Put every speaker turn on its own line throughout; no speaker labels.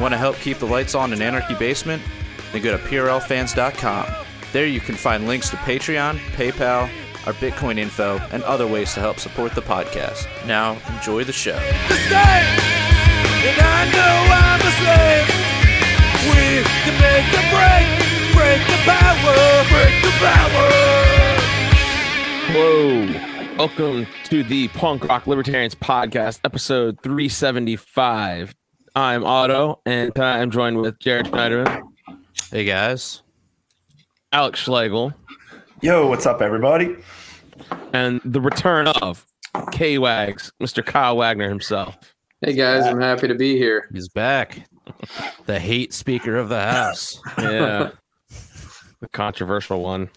Want to help keep the lights on in Anarchy Basement? Then go to PRLfans.com. There you can find links to Patreon, PayPal, our Bitcoin info, and other ways to help support the podcast. Now, enjoy the show.
And I know I'm a slave. We can make the break, break the power, break the power.
Hello. Welcome to the Punk Rock Libertarians Podcast, episode 375. I'm Otto, and I'm joined with Jared Schneiderman,
Hey guys.
Alex Schlegel,
Yo, what's up, everybody?
and the return of K Wags, Mr. Kyle Wagner himself.
Hey guys, I'm happy to be here.
He's back. The hate speaker of the house.
Yeah. the controversial one.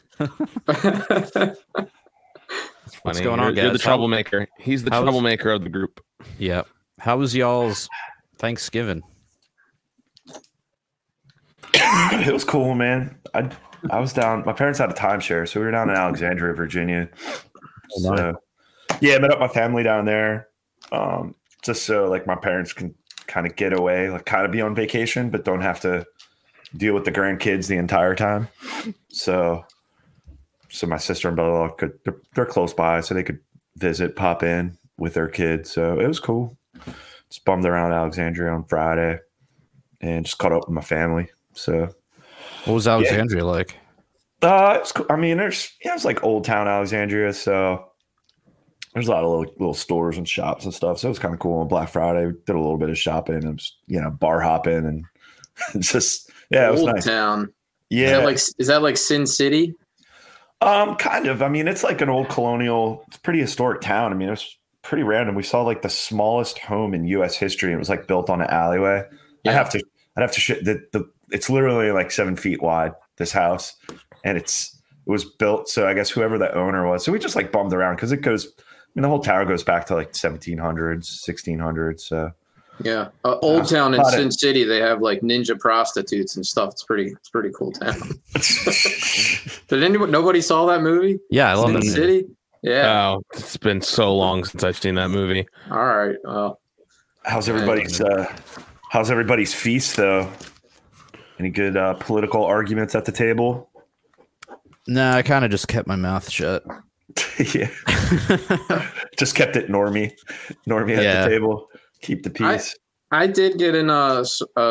What's going on,
You're, you're the troublemaker. He's the
how's-
troublemaker of the group.
Yep. How was y'all's Thanksgiving?
it was cool, man. I I was down. My parents had a timeshare, so we were down in Alexandria, Virginia. So, yeah, met up my family down there, um, just so like my parents can kind of get away, like kind of be on vacation, but don't have to deal with the grandkids the entire time. So, so my sister and brother could they're, they're close by, so they could visit, pop in with their kids. So it was cool. Just bummed around Alexandria on Friday, and just caught up with my family. So
What was Alexandria like?
uh, it's cool. I mean, there's yeah, it's like Old Town Alexandria, so there's a lot of little, little stores and shops and stuff. So it was kind of cool. On Black Friday, we did a little bit of shopping and was, you know bar hopping and just yeah, it was
Old
nice.
Town. Is
Yeah,
that like is that like Sin City?
um, kind of. I mean, it's like an old colonial. It's a pretty historic town. I mean, it was pretty random. We saw like the smallest home in U.S. history. It was like built on an alleyway. I have to. I'd have to. Sh- the, the It's literally like seven feet wide. This house, and it's it was built. So I guess whoever the owner was. So we just like bummed around because it goes. I mean, the whole tower goes back to like 1700s, 1600s. So
Yeah, uh, Old Town in
Got it.
Sin City. They have like ninja prostitutes and stuff. It's pretty. It's pretty cool town. Did anyone? Nobody saw that movie?
Yeah, I love
Sin
that.
City. Yeah.
Oh, it's been so long since I've seen that movie.
All right. Well,
how's everybody's? Uh, how's everybody's feast though? Any good uh, political arguments at the table?
No, I kind of just kept my mouth shut.
yeah. Just kept it normie, normie at
Yeah.
the table. Keep the peace.
I did get in a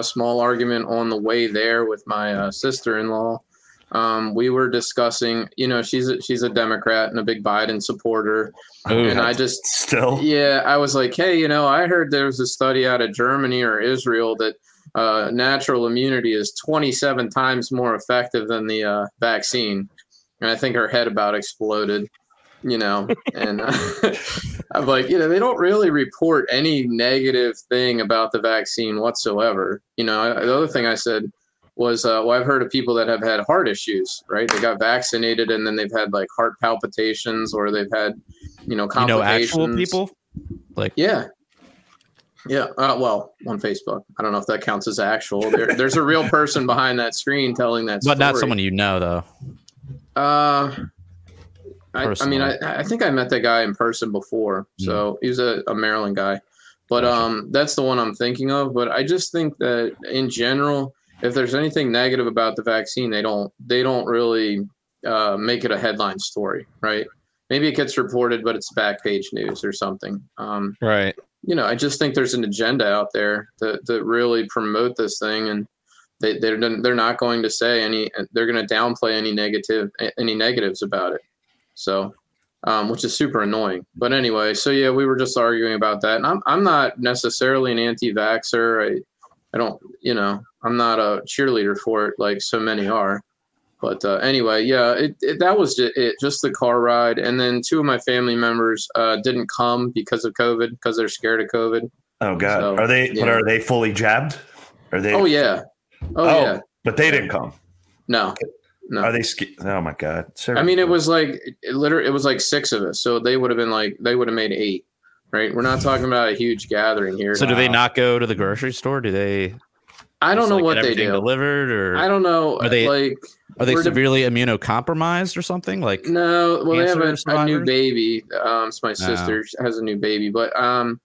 small argument on the way there with my uh, sister-in-law. Um, we were discussing, you know, she's a, she's a Democrat and a big Biden supporter,
Ooh.
and I just
Still,
Yeah, I was like, hey, you know, I heard there was a study out of Germany or Israel that uh, natural immunity is 27 times more effective than the uh, vaccine. And I think her head about exploded, you know. And uh, I'm like, you know, they don't really report any negative thing about the vaccine whatsoever. You know, I, the other thing I said was, uh, well, I've heard of people that have had heart issues, right? They got vaccinated and then they've had like heart palpitations or they've had, you know,
You know,
complications.
actual people? Like,
Yeah. Yeah. Uh, well, on Facebook. I don't know if that counts as actual. There, there's a real person behind that screen telling that
but not someone you know, though.
Uh, I, I mean, I, I think I met that guy in person before. So he was a, a Maryland guy. But um, that's the one I'm thinking of. But I just think that in general, if there's anything negative about the vaccine, they don't they don't really uh, make it a headline story, right? Maybe it gets reported, but it's back page news or something. Um,
Right.
you know, I just think there's an agenda out there to, to really promote this thing, and they they're they're not going to say any. They're going to downplay any negative any negatives about it. So, um, which is super annoying. But anyway, so yeah, we were just arguing about that, and I'm I'm not necessarily an anti-vaxer. I I don't you know I'm not a cheerleader for it like so many are. But uh, anyway, yeah, it, it, that was just it, just the car ride, and then two of my family members uh, didn't come because of COVID because they're scared of COVID.
oh god,
So,
are they? But are they fully jabbed? Are they?
Oh yeah, oh,
Oh,
yeah,
but they didn't come.
no, no.
Are they? Sca- oh my god. So-
I mean, it was like it literally, it was like six of us, so they would have been like they would have made eight, right? We're not talking about a huge gathering here.
So do they not go to the grocery store? Do they?
I don't know
like,
what they do.
Delivered or
I don't know.
Are they-
like
are they
we're de-
severely immunocompromised or something? Like
no? Well, they have a, a new baby. Um, so my sister has a new baby, but um,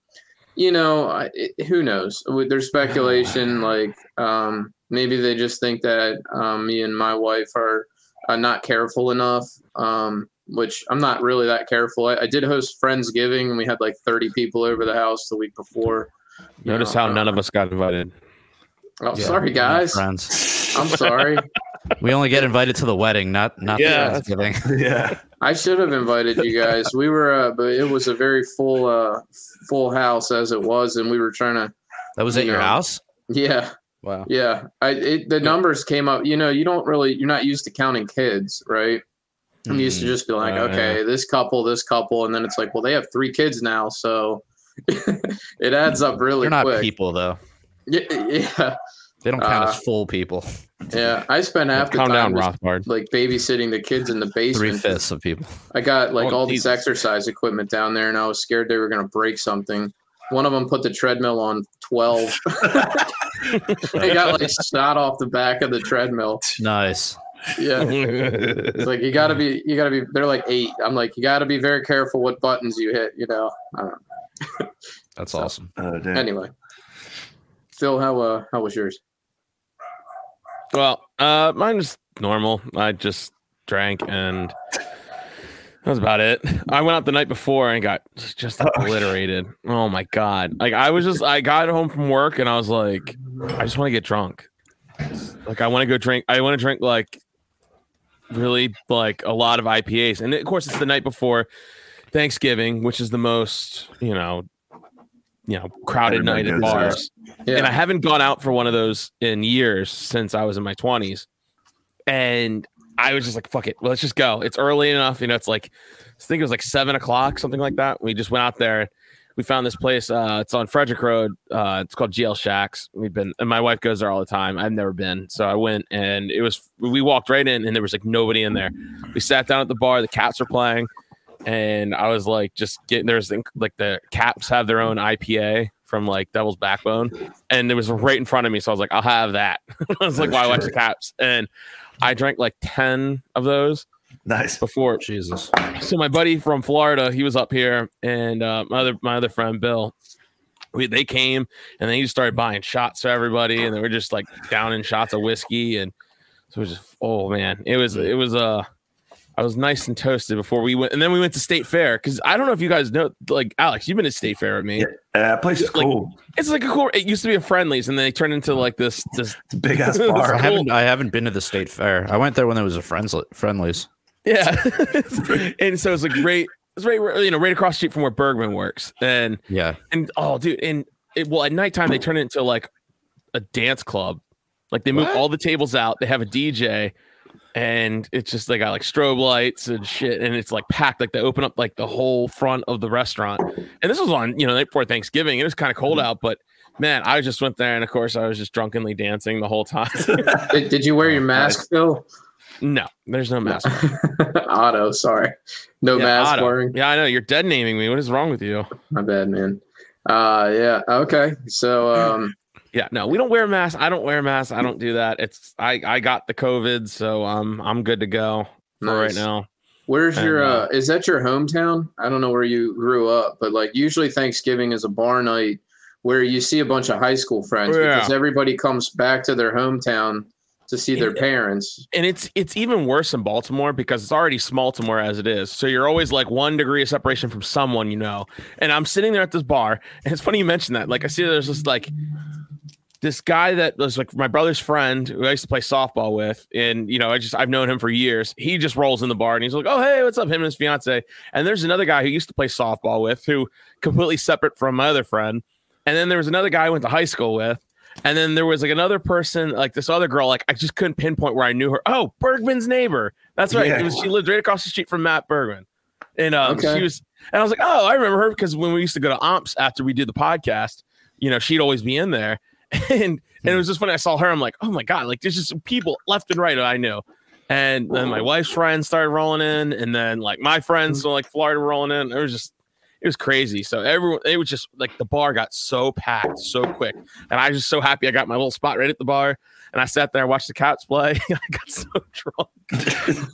you know, it, who knows? With their speculation, like um, maybe they just think that um, me and my wife are uh, not careful enough. Um, which I'm not really that careful. I, I did host Friendsgiving, and we had like 30 people over the house the week before. You
Notice
know,
how
uh,
none of us got invited.
Oh,
Yeah,
sorry, guys.
Friends.
I'm sorry.
We only get invited to the wedding, not not
Yeah,
the Thanksgiving.
Yeah.
I should have invited you guys. We were, uh, but it was a very full, uh, full house as it was, and we were trying to.
That was at your
No.
house.
Yeah,
Wow.
yeah. I it, the numbers came up. You know, you don't really, you're not used to counting kids, right? I'm used to just be like,
Uh,
okay, this couple, this couple, and then it's like, well, they have three kids now, so it adds up really
They're not
quick.
people though.
Yeah, yeah,
They don't count
Uh,
as full people.
yeah. I spent half the time
down,
just, like babysitting the kids in the basement.
Three fifths of people.
I got like
Oh,
all
Jesus.
this exercise equipment down there, and I was scared they were going to break something. One of them put the treadmill on 12. they got like shot off the back of the treadmill.
Nice.
Yeah. It's like you gotta be you gotta be they're like eight. I'm like, you gotta be very careful what buttons you hit, you know. I don't know.
That's awesome.
Oh.
Anyway. Phil, how uh how was yours?
Well, uh, mine was normal. I just drank and that was about it. I went out the night before and got just
Oh,
obliterated. Oh my god! Like I was just, I got home from work and I was like, I just want to get drunk. Like I want to go drink. I want to drink like really like a lot of IPAs, and of course it's the night before Thanksgiving, which is the most you know, you know, crowded night at bars
Yeah.
and I haven't gone out for one of those in years since I was in my twenties. And I was just like, "Fuck it, let's just go." It's early enough, you know. It's like I think it was like seven o'clock, something like that. We just went out there. We found this place. Uh, it's on Frederick Road. Uh, it's called GL Shacks. We've been, and my wife goes there all the time. I've never been, so I went, and it was. We walked right in, and there was like nobody in there. We sat down at the bar. The Caps were playing, and I was like, just getting. There's like the Caps have their own IPA from like Devil's Backbone, and it was right in front of me. So I was like, I'll have that. I was like, why watch the Caps? And I drank like ten of those
Nice.
before.
Jesus.
So my buddy from Florida, he was up here, and uh, my other my other friend Bill. We, they came and then he just started buying shots for everybody, and they were just like downing shots of whiskey, and so it was just oh man, it was it was uh I was nice and toasted before we went, and then we went to State Fare because I don't know if you guys know, like Alex, you've been to State Fare with me.
Yeah. Uh, that place is
Like-
cool.
It's like a cool. It used to be a Friendlies, and then they turned into like this this
Big ass
I
bar.
haven't I haven't been to the state fair. I went there when there was a friends friendlies.
Yeah, and so it's like right. It's right, you know, right across the street from where Bergman works, and
Yeah.
and oh dude and it, well at nighttime they turn it into like a dance club like they move
What?
all the tables out they have a dj and it's just they got like strobe lights and shit and it's like packed like they open up like the whole front of the restaurant and this was on you know night before thanksgiving it was kind of cold mm-hmm. out but man i just went there and of course i was just drunkenly dancing the whole time
Did, did you wear oh, your mask, Phil?
No there's no mask
Otto, sorry. No
Yeah,
mask
Otto.
wearing.
yeah i know you're dead naming me what is wrong with you
My bad, man. Uh yeah, okay. So um
Yeah, no, we don't wear masks. I don't wear masks. I don't do that. It's I I got the COVID, so um I'm good to go for right now.
Where's your
And,
uh,
uh,
is that your hometown? I don't know where you grew up, but like usually Thanksgiving is a bar night where you see a bunch of high school friends
Yeah.
because everybody comes back to their hometown to see their parents.
And it's it's even worse in Baltimore because it's already small Baltimore as it is. So you're always like one degree of separation from someone you know. And I'm sitting there at this bar, and it's funny you mentioned that. Like I see there's this like this guy that was like my brother's friend who I used to play softball with, and you know, I just I've known him for years. He just rolls in the bar and he's like, "Oh, hey, what's up?" Him and his fiance. And there's another guy who used to play softball with, who completely separate from my other friend. And then there was another guy I went to high school with. And then there was like another person, like this other girl, like I just couldn't pinpoint where I knew her. Oh, Bergman's neighbor. That's right.
Yeah.
It was she lived right across the street from Matt Bergman. And um,
Okay.
she was, and I was like, oh, I remember her because when we used to go to Omps after we did the podcast, you know, she'd always be in there. And and it was just funny. I saw her. I'm like, oh my god, like there's just people left and right that I knew. And then my wife's friends started rolling in, and then like my friends, so like Florida rolling in. It was just, it was crazy. So everyone, it was just like the bar got so packed so quick, and I was just so happy I got my little spot right at the bar, and I sat there, watched the Caps play. I got so drunk,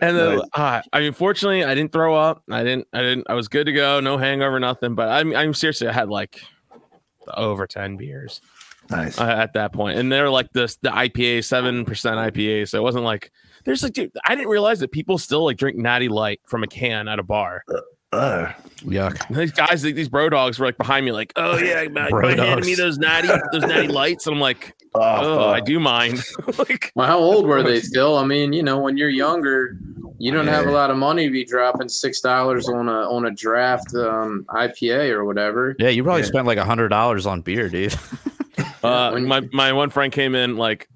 and then
Nice.
uh, I mean, fortunately, I didn't throw up. I didn't. I didn't. I was good to go. No hangover, nothing. But I'm, I'm seriously, I had like over ten beers
Nice.
uh, at that point, and they're like this the IPA seven percent IPA, so it wasn't like there's like dude, I didn't realize that people still like drink Natty Light from a can at a bar.
Uh,
Yuck.
These guys, these bro dogs, were like behind me, like, "Oh yeah, man,
Bro
you handed me those natty, those natty lights," and I'm like,
oh,
"Oh, I do mind." like,
Well, how old were they still? I mean, you know, when you're younger, you don't have a lot of money to be dropping six dollars on a on a draft um, IPA or whatever.
Yeah, you probably
Yeah.
spent like a hundred dollars on beer, dude.
uh,
When-
my my one friend came in like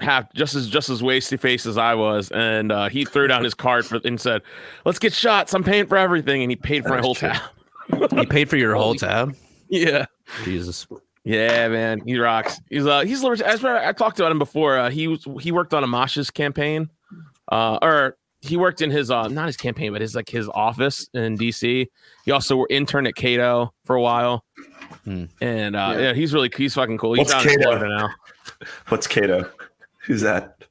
half just as just as wasty face as I was, and uh, he threw down his card for and said, "Let's get shots. I'm paying for everything," and he paid for my whole
shit.
tab.
you paid for your whole tab.
Yeah.
Jesus.
Yeah, man, he rocks. He's uh he's liber- as I talked about him before. Uh, he was he worked on Amash's campaign, uh, or he worked in his uh not his campaign, but his like his office in DC. He also were intern at Cato for a while,
Hmm.
and uh, yeah.
Yeah.
he's really he's fucking cool. He's
What's
down in
Cato?
Now.
What's Cato? Who's that?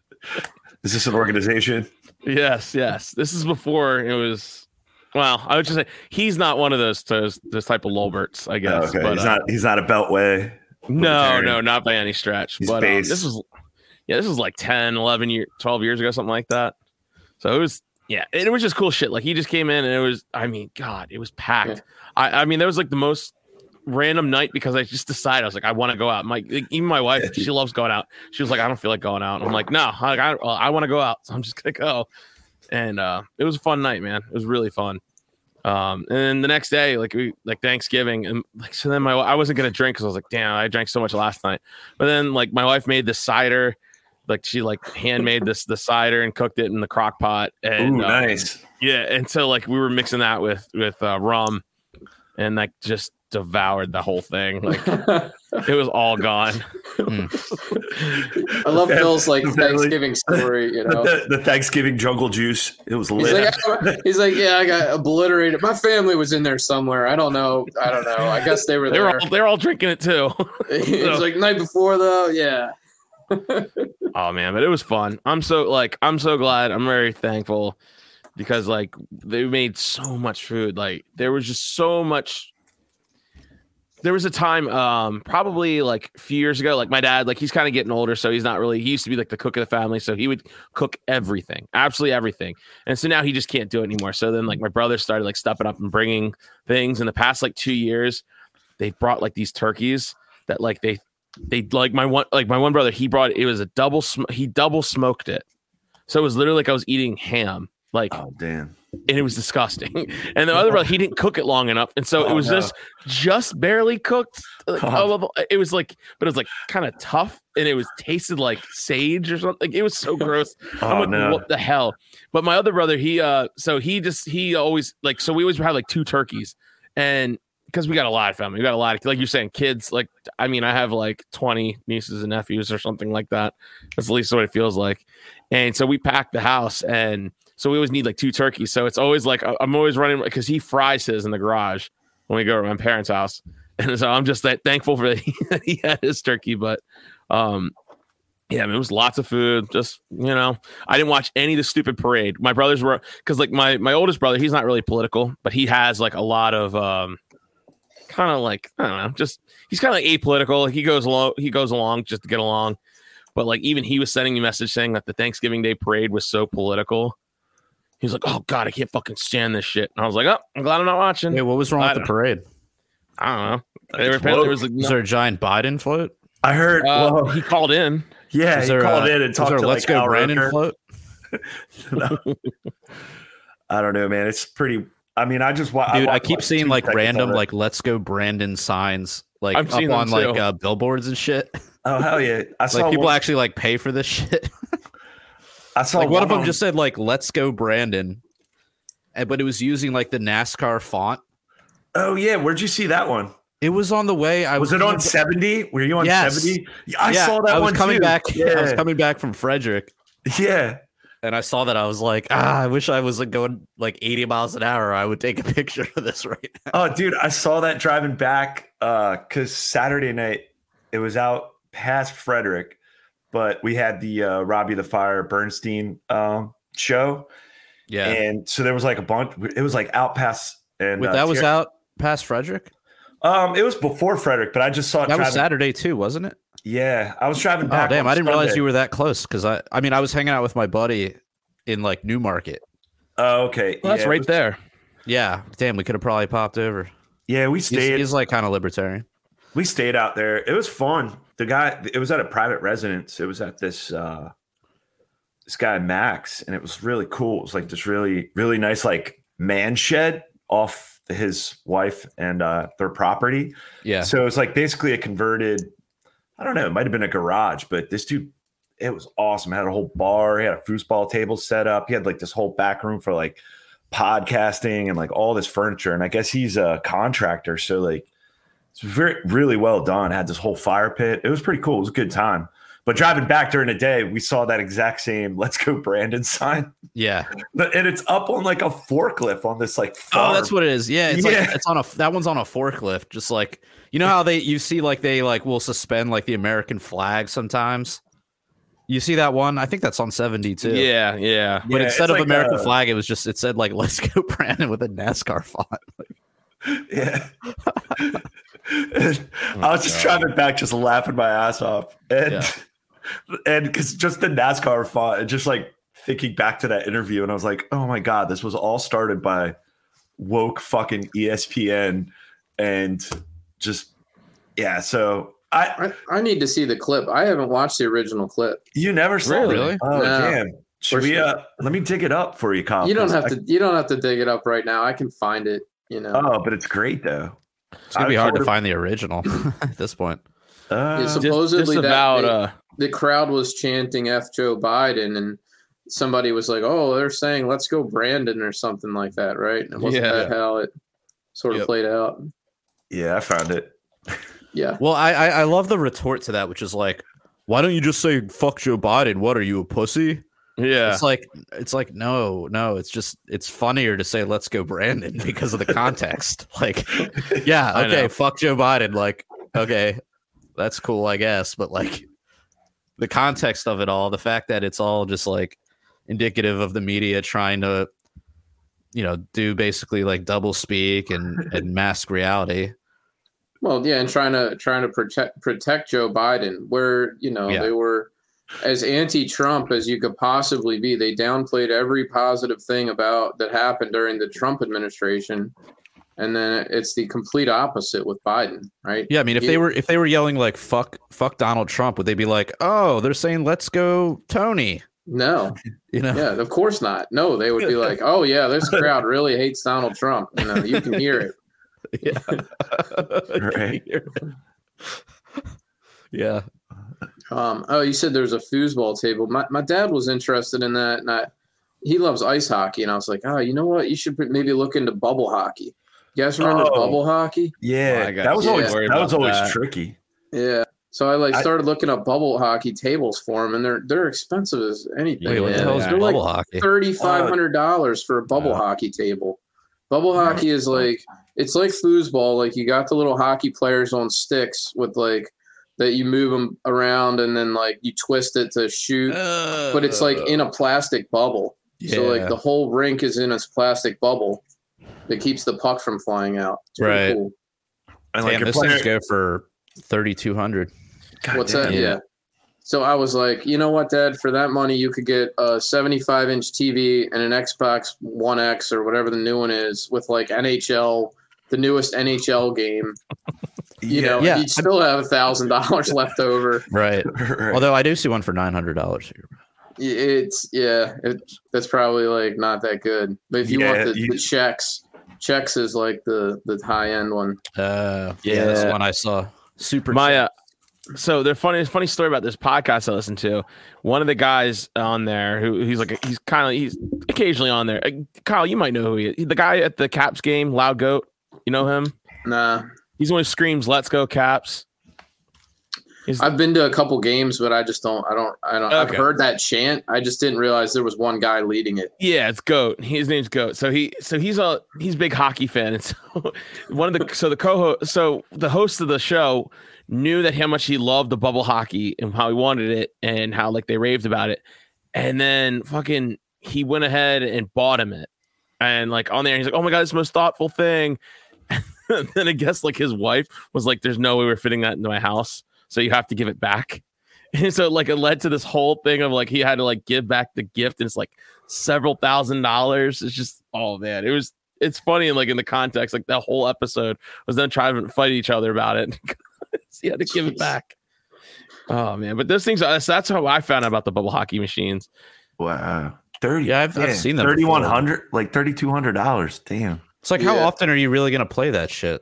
Is this an organization?
Yes, yes. This is before it was. Well, I would just say he's not one of those those, those type of lolberts, I
Oh,
guess.
okay.
But,
he's
uh,
not. He's not a Beltway.
No, no, not by any stretch.
He's
but um, this was, yeah, this was like 10, 11 years, 12 years ago, something like that. So it was, yeah, it was just cool shit. Like he just came in and it was, I mean, God, it was packed. I, I mean, that was like the most random night because I just decided I was like, I want to go out. My like, even my wife, she loves going out. She was like, I don't feel like going out. I'm like, no, I, I, I want to go out, so I'm just gonna go. And uh, it was a fun night, man. It was really fun. Um, and then the next day, like we like Thanksgiving, and like so then my I wasn't gonna drink because I was like, damn, I drank so much last night. But then like my wife made this cider, like she like handmade this the cider and cooked it in the crock pot. And
Ooh,
uh,
nice.
yeah, and so like we were mixing that with with uh, rum, and like just devoured the whole thing. Like it was all gone. Hmm.
I love
The
Phil's like Thanksgiving story. You know,
The, the Thanksgiving jungle juice. It was
he's like, he's like, yeah, I got obliterated. My family was in there somewhere. I don't know. I don't know. I guess they were
They were
there.
all, they're all drinking it too.
It's like night before though. Yeah.
Oh man, but it was fun. I'm so like I'm so glad. I'm very thankful because like they made so much food. Like there was just so much. There was a time, um, probably like a few years ago. Like my dad, like he's kind of getting older, so he's not really. He used to be like the cook of the family, so he would cook everything, absolutely everything. And so now he just can't do it anymore. So then like my brother started like stepping up and bringing things. In the past like two years, they brought like these turkeys that like they they like my one like my one brother he brought it was a double sm- he double smoked it so it was literally like i was eating ham like
oh damn.
And it was disgusting and the other brother he didn't cook it long enough and so it
Oh,
was
no.
just just barely cooked Like,
Oh.
it was like but it was like kind of tough and it was tasted like sage or something it was so gross I'm
Oh
like,
no.
what the hell? But my other brother, he uh, so he just he always like so we always have like two turkeys, and because we got a lot of family, we got a lot of like you're saying kids. Like I mean, I have like 20 nieces and nephews or something like that. That's at least what it feels like. And so we packed the house, and so we always need like two turkeys. So it's always like I'm always running because he fries his in the garage when we go to my parents' house, and so I'm just that thankful for that he, had his turkey, but. Um, yeah, I mean, it was lots of food. Just you know, I didn't watch any of the stupid parade. My brothers were because like my my oldest brother, he's not really political, but he has like a lot of um, kind of like I don't know, just he's kind of like apolitical. Like he goes along, he goes along just to get along. But like even he was sending me a message saying that the Thanksgiving Day parade was so political. He was like, "Oh God, I can't fucking stand this shit." And I was like, "Oh, I'm glad I'm not watching."
Wait, what was wrong
I
with the parade?
I don't know. They were, apparently there was like
Was
no,
there a giant Biden float?
I heard.
uh,
well,
he called in.
yeah,
Was
he
there
called
a-
in and talked
there
to
Let's
like
Go
Al
Brandon
Roker.
float?
I don't know, man. It's pretty. I mean, I just wa-
Dude, I
watched,
keep
like,
seeing like random like "Let's Go Brandon" signs like
I've
up
seen them
on like uh, billboards and shit.
Oh hell yeah! I saw
like people
one,
actually like pay for this shit.
I saw
like one of
one
them just said like "Let's Go Brandon," and, but it was using like the NASCAR font.
Oh yeah, where'd you see that one?
It was on the way. I
Was it on seventy? Were you on seventy? Yeah, I
yeah,
saw that
I was
one
coming
too.
back.
Yeah,
I was coming back from Frederick,
yeah.
and I saw that, I was like, ah, I wish I was like going like 80 miles an hour. I would take a picture of this right now.
Oh, dude, I saw that driving back uh because Saturday night it was out past Frederick, but we had the uh Robbie the Fire Bernstein um show.
Yeah,
And so there was like a bunch it was like out past and
Wait,
uh,
that was
Tier-
out past Frederick.
um it was before Frederick, but I just saw it
That was Saturday too, wasn't it?
Yeah, I was driving
Oh
back.
damn, I didn't realize you were that close because I, I mean, I was hanging out with my buddy in like New Market.
Oh, okay.
Well, that's
yeah,
right
was-
there.
Yeah, damn, we could have probably popped over.
Yeah, we
He's,
stayed.
he's like kind of libertarian.
we stayed out there. It was fun. The guy, it was at a private residence. It was at this uh this guy Max, and it was really cool. It was like this really, really nice like man shed off his wife and uh their property.
Yeah,
So it was like basically a converted, I don't know, it might have been a garage, but this dude, it was awesome. Had a whole bar, he had a foosball table set up, he had like this whole back room for like podcasting and like all this furniture. And I guess he's a contractor. So like it's very really well done. Had this whole fire pit. It was pretty cool. It was a good time. But driving back during the day, we saw that exact same "Let's go Brandon" sign,
yeah.
and it's up on like a forklift on this like.
Oh, that's what it is. Yeah, it's
Yeah.
like it's on a that one's on a forklift. Just like you know how they you see like they like will suspend like the American flag sometimes. You see that one? I think that's on seventy two.
Yeah, yeah.
But
Yeah,
instead of
like
American
a-
flag, it was just it said like "Let's go Brandon" with a NASCAR font.
Yeah. And I was just driving back, just laughing my ass off, and
Yeah.
and because just the NASCAR font, and just like thinking back to that interview, and I was like, oh my god, this was all started by woke fucking ESPN, and just yeah. So I
I, I need to see the clip. I haven't watched the original clip.
you never saw
Really?
it.
Really?
Oh
No.
damn. Should we? Uh, let me dig it up for you, Kyle.
You don't have
I-
to. You don't have to dig it up right now. I can find it. You know.
Oh, but it's great though.
It's gonna be
I
hard to find the original at this point.
Uh,
Yeah, so-
Just,
Supposedly
just
that
about
they-
uh
the crowd was chanting "F Joe Biden," and somebody was like, "Oh, they're saying let's go Brandon" or something like that, right? And wasn't
Yeah.
that how it sort of
Yep.
played out?
yeah, I found it.
Yeah.
Well, I, I I love the retort to that, which is like, why don't you just say "fuck Joe Biden"? What are you a pussy?
Yeah.
It's like it's like no, no. It's just it's funnier to say "Let's go Brandon" because of the context. like, yeah, okay, fuck Joe Biden. Like, okay, that's cool, I guess. But like, the context of it all, the fact that it's all just like indicative of the media trying to, you know, do basically like double speak and and mask reality.
Well, yeah, and trying to trying to protect protect Joe Biden, where you know
Yeah.
they were as anti-Trump as you could possibly be. They downplayed every positive thing about that happened during the Trump administration, and then it's the complete opposite with Biden, right?
Yeah, I mean, if they were if they were yelling like "fuck fuck Donald Trump," would they be like, "Oh, they're saying let's go Tony"?
No,
You know?
yeah, of course not. No, they would be like, "Oh yeah, this crowd really hates Donald Trump." You know, you can hear it.
Right.
yeah.
Um, oh, you said there's a foosball table. My my dad was interested in that, and I, he loves ice hockey, and I was like, oh, you know what? You should maybe look into bubble hockey. You guys remember
Oh.
bubble hockey?
Yeah,
Oh,
that was
you.
always
Worry
that was always
that.
tricky.
Yeah. So I like
I-
started looking up bubble hockey tables for them, and they're they're expensive as anything.
Wait, what the hell is.
They're like
bubble hockey?
thirty five hundred dollars for a bubble
Wow.
hockey table. Bubble hockey is like it's like foosball. Like you got the little hockey players on sticks with like that you move them around and then like you twist it to shoot, but it's like in a plastic bubble. So like the whole rink is in a plastic bubble that keeps the puck from flying out. It's
Right.
cool.
And like
Damn,
your
those
player,
things go for thirty two hundred.
What's
damn.
that?
Yeah.
Yeah. So I was like, you know what, Dad? For that money, you could get a 75 inch TV and an Xbox One X or whatever the new one is with like NHL, the newest NHL game. You
Yeah,
know,
Yeah.
you'd still have a thousand dollars left over.
Right.
right.
Although I do see one for nine hundred dollars here.
It's yeah, it, that's probably like not that good. But if you
Yeah,
want the,
you-
the Chexx, Chexx is like the the high end one.
Uh, yeah, that's the one I saw. Super.
My uh, so the funny funny story about this podcast I listened to. One of the guys on there who he's like he's kind of he's occasionally on there. Uh, Kyle, you might know who he is. The guy at the Caps game, Loud Goat. You know him?
Nah,
He's one who screams "Let's go Caps." His-
I've been to a couple games, but I just don't. I don't. I don't. I've heard that chant. I just didn't realize there was one guy leading it.
Yeah, it's Goat. His name's Goat. So he so he's a he's a big hockey fan. And so one of the so the co-host so the host of the show knew that how much he loved the bubble hockey and how he wanted it and how like they raved about it. And then fucking he went ahead and bought him it. And like on there, he's like, Oh my god, it's the most thoughtful thing. And then I guess like his wife was like, There's no way we're fitting that into my house. So you have to give it back. And so like it led to this whole thing of like he had to like give back the gift and it's like several thousand dollars. It's just oh man, it was it's funny and like in the context, like that whole episode was them trying to fight each other about it. he had to give it back. Oh man, but those things uh, that's, that's how I found out about the bubble hockey machines.
Wow. 30.
Yeah, I've- I've seen them
3100 like $3,200. Damn.
It's like, how often are you really going to play that shit?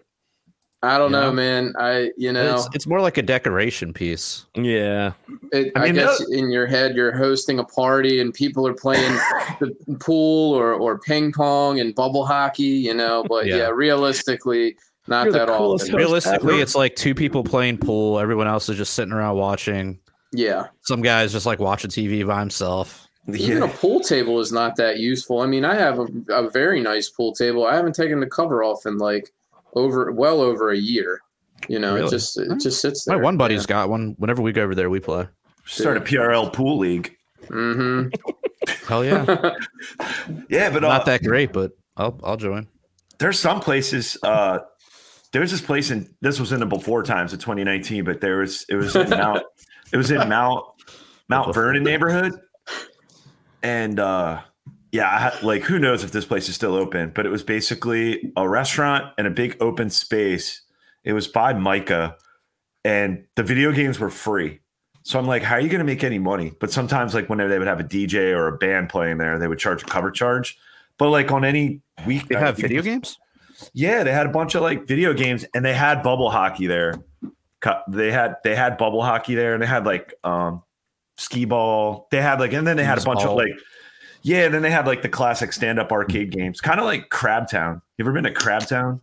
I don't
You
know,
know?
man. I you know
It's, it's more like a decoration piece.
Yeah.
it,
I
I,
mean,
guess in your head you're hosting a party and people are playing the pool or or ping pong and bubble hockey. You know, but
Yeah.
yeah, realistically, not
You're
that
coolest
often.
Realistically,
ever.
it's like two people playing pool. Everyone else is just sitting around watching.
Yeah,
Some guy's just like watching TV by himself.
Even a pool table is not that useful. I mean, I have a, a very nice pool table. I haven't taken the cover off in like over well over a year. You know,
Really?
it just it just sits
My one buddy's got one. Whenever we go over there, we play.
Start a PRL pool league.
Mm-hmm.
Hell yeah!
Yeah, but uh,
Not that great, but I'll I'll join.
there's some places uh there's this place in this was in the before times of 2019 but there was it was in mount it was in mount mount vernon neighborhood and uh yeah I like who knows if this place is still open but it was basically a restaurant and a big open space it was by MICA and the video games were free so i'm like how are you going to make any money but sometimes like whenever they would have a dj or a band playing there they would charge a cover charge but like on any week
They have video games.
yeah, they had a bunch of like video games and they had bubble hockey there. They had they had bubble hockey there and they had like um skee ball. They had like and then they had a bunch of like yeah, and then they had like the classic stand-up arcade games, kind of like Crabtown. You ever been to Crabtown?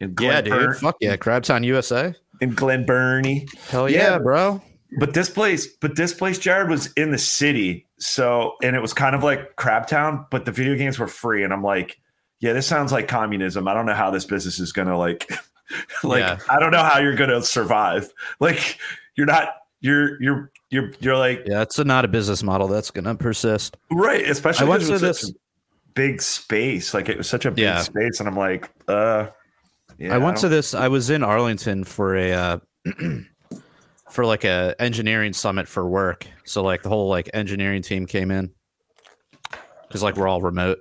In
Yeah, dude. Fuck yeah, Crabtown USA.
in Glen Burnie.
Hell
Yeah.
yeah, bro.
But this place, but this place, Jared, was in the city. So, and it was kind of like Crabtown, but the video games were free. And I'm like, yeah, this sounds like communism. I don't know how this business is gonna like, like,
Yeah.
I don't know how you're gonna survive. Like, you're not, you're, you're, you're, you're like,
Yeah, it's a, not a business model that's gonna persist.
right. Especially
I went to this.
big space. Like, it was such a big
Yeah.
space. And I'm like, uh, yeah,
I went to this. I was in Arlington for a uh, for like a engineering summit for work. So like the whole like engineering team came in because like we're all remote,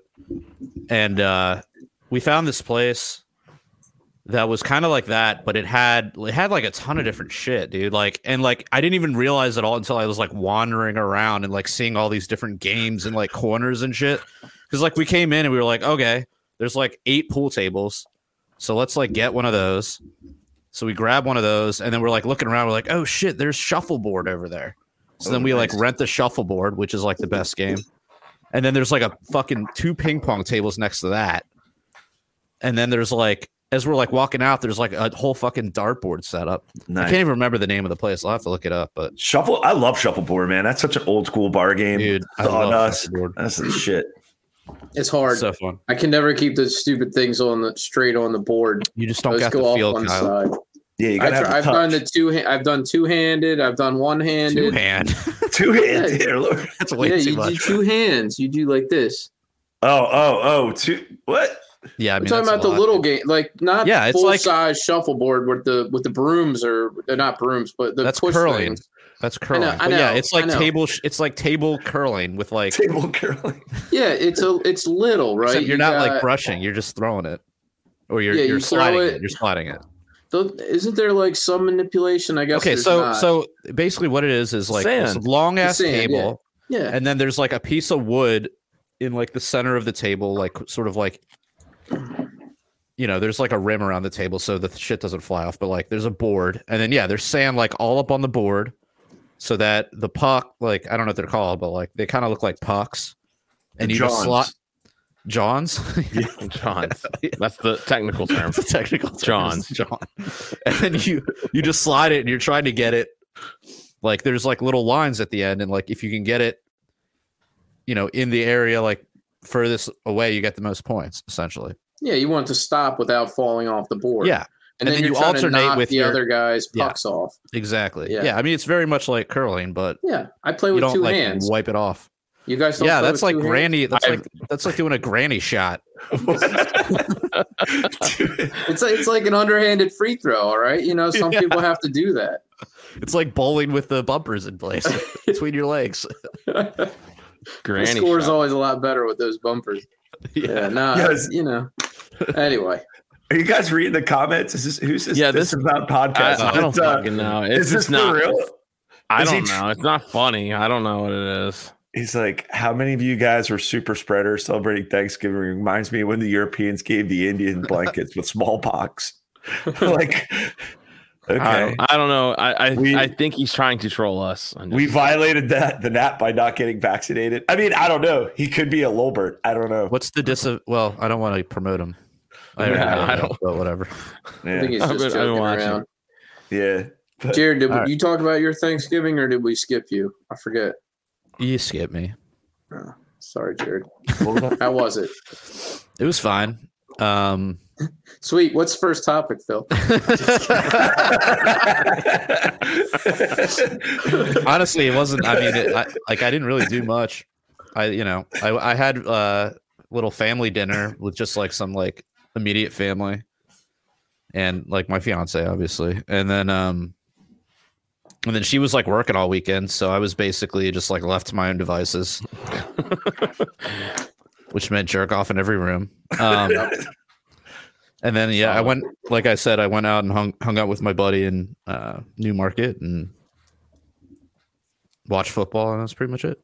and uh, we found this place that was kind of like that, but it had it had like a ton of different shit, dude. Like and like I didn't even realize it all until I was like wandering around and like seeing all these different games and like corners and shit. Because like we came in and we were like, okay, there's like eight pool tables. So let's like get one of those. So we grab one of those and then we're like looking around. We're like, oh shit, there's shuffleboard over there. So
Oh,
then we like rent the shuffleboard, which is like the best game. And then there's like a fucking two ping pong tables next to that. And then there's like, as we're like walking out, there's like a whole fucking dartboard set up. I can't even remember the name of the place. I'll have to look it up. But
Shuffle. I love shuffleboard, man. That's such an old school bar game.
dude, I
on
love
us.
shuffleboard.
That's the shit.
It's hard.
So fun.
I can never keep the stupid things on the straight on the board.
You just don't
Those
get
go
the
off
feel,
one
Kyle.
side.
Yeah, you
I
gotta have
try, I've done the two. ha- I've done two handed. I've done one handed.
Two hand.
two hands. Dear Lord.
That's way
Yeah,
too
you do
much.
two hands. You do like this.
Oh, oh, oh, two. What?
Yeah, I
I'm
mean,
talking about the little game, like not
Yeah,
full
like-
size shuffleboard with the with the brooms or uh, not brooms, but the
That's
push
curling.
things.
That's curling.
I
but yeah,
know,
it's like table. It's like table curling with like.
Table curling.
Yeah, it's a it's little, right?
except you're
You
not like brushing. You're just throwing it, or you're
Yeah,
you're
you throw
sliding
it-
it. You're sliding it.
Don't- Isn't there like some manipulation? I guess.
Okay, so
not.
so basically, what it is is like this long ass
Sand, yeah.
table,
yeah,
and then there's like a piece of wood in like the center of the table, like sort of like. You know, there's like a rim around the table so the shit doesn't fly off, but like there's a board, and then yeah, there's sand like all up on the board, so that the puck, like I don't know what they're called, but like they kind of look like pucks, and you just slot Johns.
yeah, Johns. That's the technical term.
That's a technical term.
Johns.
John. And then you you just slide it and you're trying to get it Like there's like little lines at the end, and like if you can get it, you know, in the area like furthest away, you get the most points essentially.
Yeah, you want to stop without falling off the board.
Yeah,
and,
and
then,
then you alternate
knock
with
the
your-
other guy's
Yeah.
pucks off.
exactly.
Yeah.
Yeah. I mean it's very much like curling, but
Yeah, I play with
don't
two
like
hands.
wipe it off.
You guys, don't
yeah,
play
that's
with
like
two hands?
granny. That's
I've-
like that's like doing a granny shot.
It's like, it's like an underhanded free throw. All right, you know, some
Yeah.
people have to do that.
It's like bowling with the bumpers in place between your legs.
The
Granny
score is
shot.
always a lot better with those bumpers. Yeah, no,
Yes.
you know. Anyway,
Are you guys reading the comments? Is this who's this?
Yeah,
this,
this-
is about
I,
podcast.
I don't
It's, uh,
fucking know.
is this
just
for
not.
real?
I don't
tr-
know. It's not funny. I don't know what it is.
He's like, how many of you guys were super spreaders celebrating Thanksgiving? Reminds me when the Europeans gave the Indian blankets with smallpox. like,
I,
okay,
don't, I don't know. I I,
We-
I think he's trying to troll us.
We violated that the NAP by not getting vaccinated. I mean, I don't know. He could be a Lolbert. I don't know.
What's the dis? Well, I don't want to promote him. I,
Yeah,
don't
I
know,
don't-
but whatever.
I
Yeah,
think he's just
I've
joking
watching.
around.
yeah. But
Jared, did
All right.
you talk about your Thanksgiving or did we skip you? I forget.
You skip me.
Sorry, Jared.
what was that?
How was it?
It was fine. Um,
Sweet. What's first topic, Phil?
honestly, it wasn't. I mean, it, I, like I didn't really do much. I, you know, I, I had uh, little family dinner with just like some like immediate family, and like my fiance, obviously, and then um, and then she was like working all weekend, so I was basically just like left to my own devices, which meant jerk off in every room. Um, and then yeah, I went like I said, I went out and hung hung out with my buddy in uh, New Market and watched football, and that's pretty much it.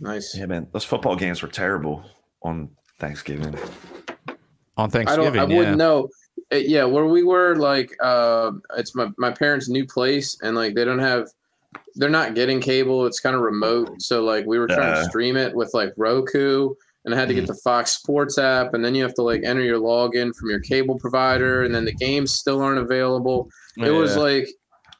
Nice.
yeah, man. Those football games were terrible on Thanksgiving.
On
I
Thanksgiving,
don't. I
yeah.
wouldn't know. Uh, yeah, where we were, like, uh, it's my my parents' new place, and like they don't have, they're not getting cable. It's kind of remote, so like we were trying to
Uh.
stream it with like Roku, and I had to get mm-hmm. the Fox Sports app, and then you have to like enter your login from your cable provider, and then the games still aren't available. It was like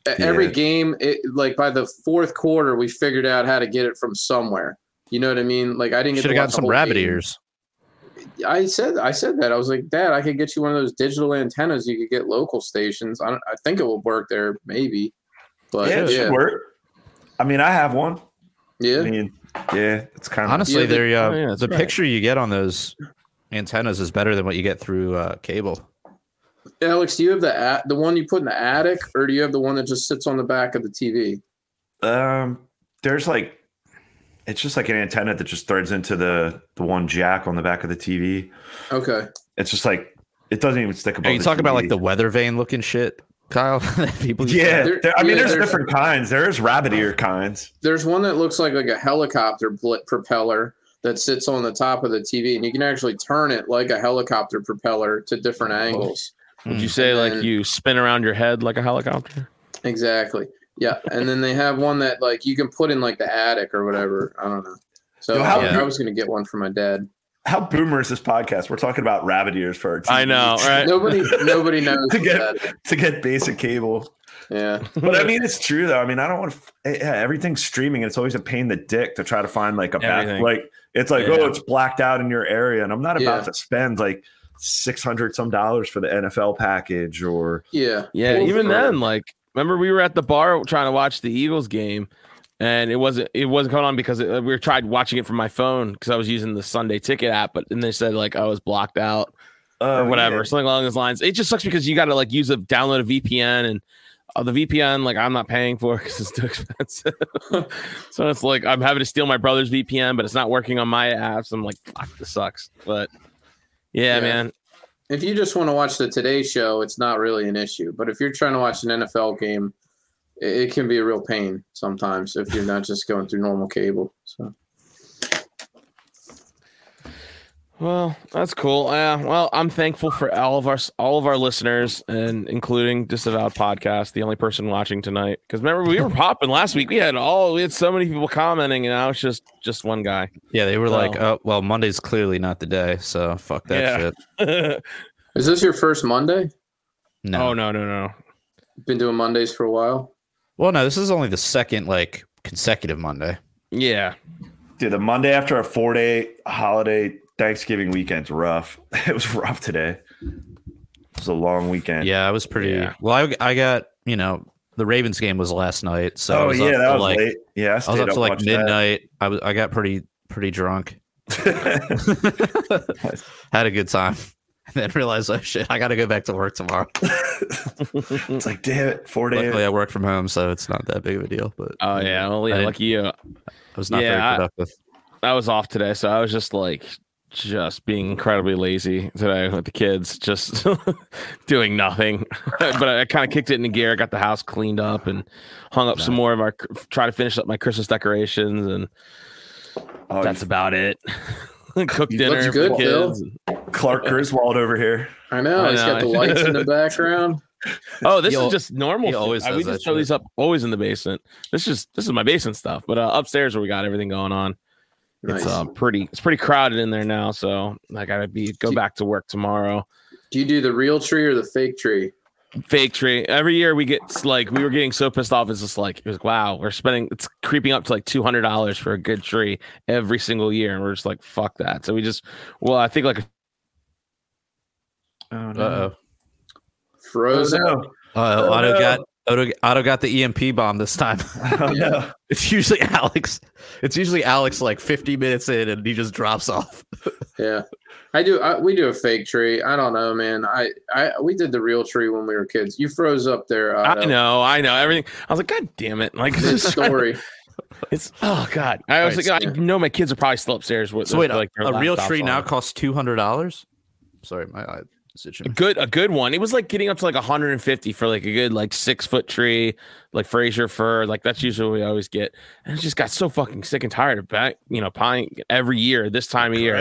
every
Yeah.
game. It like by the fourth quarter, we figured out how to get it from somewhere. You know what I mean? Like I didn't
Should have
watch
gotten some rabbit
game.
ears.
I said I said that I was like, Dad, I could get you one of those digital antennas. You could get local stations. I don't, I think it will work there, maybe. But
yeah,
yeah,
should work. I mean, I have one. Yeah. I mean, yeah, it's kind of
Honestly,
Yeah, the-
they're, uh,
oh, yeah,
the
right.
picture you get on those antennas is better than what you get through uh, cable.
Alex, do you have the a- the one you put in the attic, or do you have the one that just sits on the back of the TV?
Um, there's like, it's just like an antenna that just threads into the the one jack on the back of the TV.
Okay,
It's just like it doesn't even stick above.
Are you
the
talking about like the weather vane looking shit, Kyle? people?
Yeah,
There-
there- I mean,
yeah,
there's,
there's-
different kinds. There's rabbit ear kinds.
there's one that looks like like a helicopter bl- propeller that sits on the top of the TV, and you can actually turn it like a helicopter propeller to different oh. angles.
Would you hmm. say like
And-
you spin around your head like a helicopter?
Exactly. Yeah, and then they have one that like you can put in like the attic or whatever. I don't know. So
Yo, how-
I, I was gonna get one for my dad.
How boomer is this podcast? We're talking about rabbit ears for our TV
I know, right?
Nobody, nobody knows.
to get
that is.
to get basic cable.
Yeah,
But I mean, it's true though. I mean, I don't want to. Eh, yeah, everything's streaming. and It's always a pain in the dick to try to find like a back. Like it's like,
Yeah.
oh, it's blacked out in your area, and I'm not about
Yeah.
to spend like six hundred some dollars for the NFL package or
yeah,
Yeah, even then, like remember we were at the bar trying to watch the Eagles game, and it wasn't it wasn't coming on because it, we tried watching it from my phone because I was using the Sunday Ticket app, but then they said like I was blocked out
uh,
or whatever,
yeah.
something along those lines. It just sucks because you got to like use a download a VPN and. Uh, the VPN, like I'm not paying for because it's too expensive. so it's like I'm having to steal my brother's VPN, but it's not working on my apps. I'm like, fuck, this sucks. But yeah,
Yeah.
man,
If you just want to watch the Today Show, it's not really an issue. But if you're trying to watch an NFL game, it, it can be a real pain sometimes if you're not just going through normal cable. So
Well, that's cool. Yeah. Well, I'm thankful for all of our all of our listeners, and including Disavowed Podcast, the only person watching tonight. Because remember, we were popping last week. We had all we had so many people commenting, and now it's just just one guy.
Yeah, they were like, oh, well, Monday's clearly not the day, so fuck that
Yeah.
shit.
is this your first Monday?
No,
Oh no, no, no.
Been doing Mondays for a while.
Well, no, this is only the second like consecutive Monday.
Yeah.
Dude, the Monday after a four day holiday Thanksgiving weekend's rough. It was rough today. It was a long weekend.
Yeah, I was pretty.
Yeah.
Well, I, I got you know the Ravens game was last night, so oh, I
oh
was
yeah,
up
that was
like
late. Yeah, I,
I was
stayed
up to like
watching that.
midnight. I was I got pretty pretty drunk. Had a good time, and then realized oh shit, I got to go back to work tomorrow.
it's like damn it, four days.
Luckily, I work from home, so it's not that big of a deal. But
Oh yeah. Well,
I
yeah.
didn't-
Lucky you.
I was not
Yeah,
very productive.
I was off today, so I was just like just being incredibly lazy today with the kids, just doing nothing. but I kind of kicked it into gear, I got the house cleaned up, and hung up some more of our. Try to finish up my Christmas decorations, and
Oh,
that's
you-
about it. Cook
You-
dinner
Looks
for
good,
the kids.
Clark Griswold over here.
I know.
I
He's got the lights in the background.
Oh, this
He
is
al-
just normal.
always
I- we just throw
shit.
these up always in the basement. This is this is my basement stuff, but uh, upstairs where we got everything going on. It's uh, pretty it's pretty crowded in there now, so I gotta be go
Do-
back to work tomorrow.
Do you do the real tree or the fake tree?
Fake tree. Every year we get like we were getting so pissed off. It's just like it was wow, we're spending it's creeping up to like two hundred dollars for a good tree every single year, and we're just like fuck that. So we just well, I think like
Oh
Uh oh.
Froze
Oh,
out.
no.
Uh,
Oh,
Otto
no.
got Otto, Otto got the EMP bomb this time.
Oh, no.
it's usually Alex. It's usually Alex like 50 minutes in and he just drops off.
Yeah. I do. I, we do a fake tree. I don't know, man. I, I we did the real tree when we were kids. You froze up there.
Uh,
I
know, I know everything. I was like, God damn it! Like
this
just to-
story.
It's oh god. I was
Right,
like,
so-
I know my kids are probably still upstairs with
So wait,
like their
a real
laptops
tree now costs $200? Sorry, my uh, eye
a good a good one. It was like getting up to like 150 for like a good like six foot tree, like Fraser fir. Like that's usually what we always get. And I just got so fucking sick and tired of back, you know, pine every year this time of year.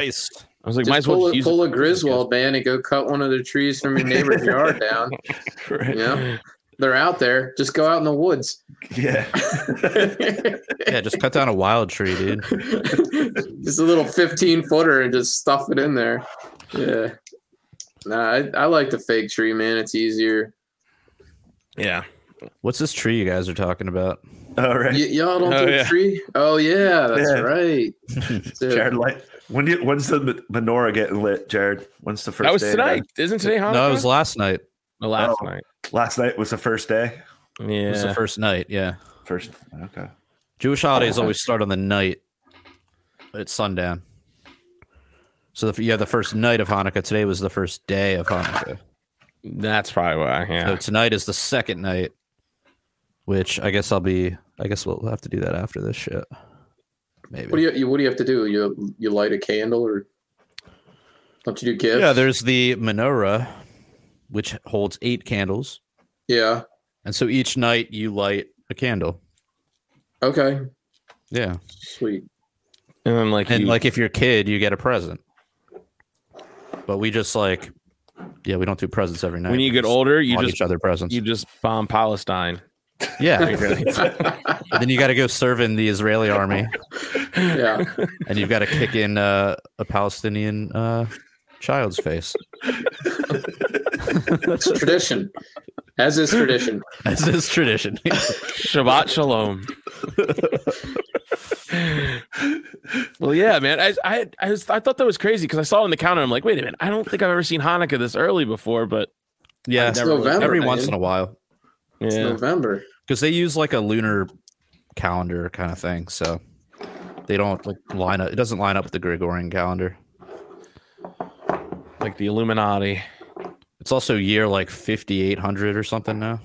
Christ.
I was like,
Just
might as well
pull, a,
use
pull a Griswold man and go cut one of the trees from your neighbor's yard down.
Right.
You know, they're out there. Just go out in the woods.
Yeah.
Yeah, just cut down a wild tree, dude.
just a little 15 footer and just stuff it in there. Yeah. Nah, I, I like the fake tree, man. It's easier.
Yeah.
What's this tree you guys are talking about?
All right.
Y- y'all don't
Oh,
do a
yeah.
tree? Oh yeah, that's
Yeah.
right.
Jared, like, when do you, when's the menorah getting lit, Jared? When's the first
That was
day of
tonight. Isn't today Hanukkah?
No, it was last night.
Oh, last
Oh.
night.
Last night was the first day.
It
Yeah.
was the first night, yeah.
First. Okay.
Jewish holidays oh. always start on the night at sundown. So if you have the first night of Hanukkah, today was the first day of Hanukkah.
That's probably why. Yeah.
So tonight is the second night, which I guess I'll be. I guess we'll have to do that after this shit. Maybe.
What do you, you what do you have to do? You you light a candle or don't you do gifts?
yeah, there's the menorah, which holds eight candles,
yeah.
and so each night you light a candle.
Okay.
Yeah,
Sweet.
and then like
and
you,
like if you're a kid, you get a present. But we just like, yeah, we don't do presents every night.
when you get older, you just
each other presents.
you just bomb Palestine.
Yeah, then you got to go serve in the Israeli army,
yeah.
and you've got to kick in uh, a Palestinian uh, child's face.
It's tradition. As is tradition.
As is tradition.
Shabbat shalom. well, yeah, man. I I I, was, I thought that was crazy because I saw it on the counter. I'm like, wait a minute. I don't think I've ever seen Hanukkah this early before, but
yeah,
never-
November.
every
man.
once in a while,
It's. November.
because they use like a lunar calendar kind of thing, so they don't like line up. It doesn't line up with the Gregorian calendar.
like the Illuminati.
It's also year like 5800 or something now.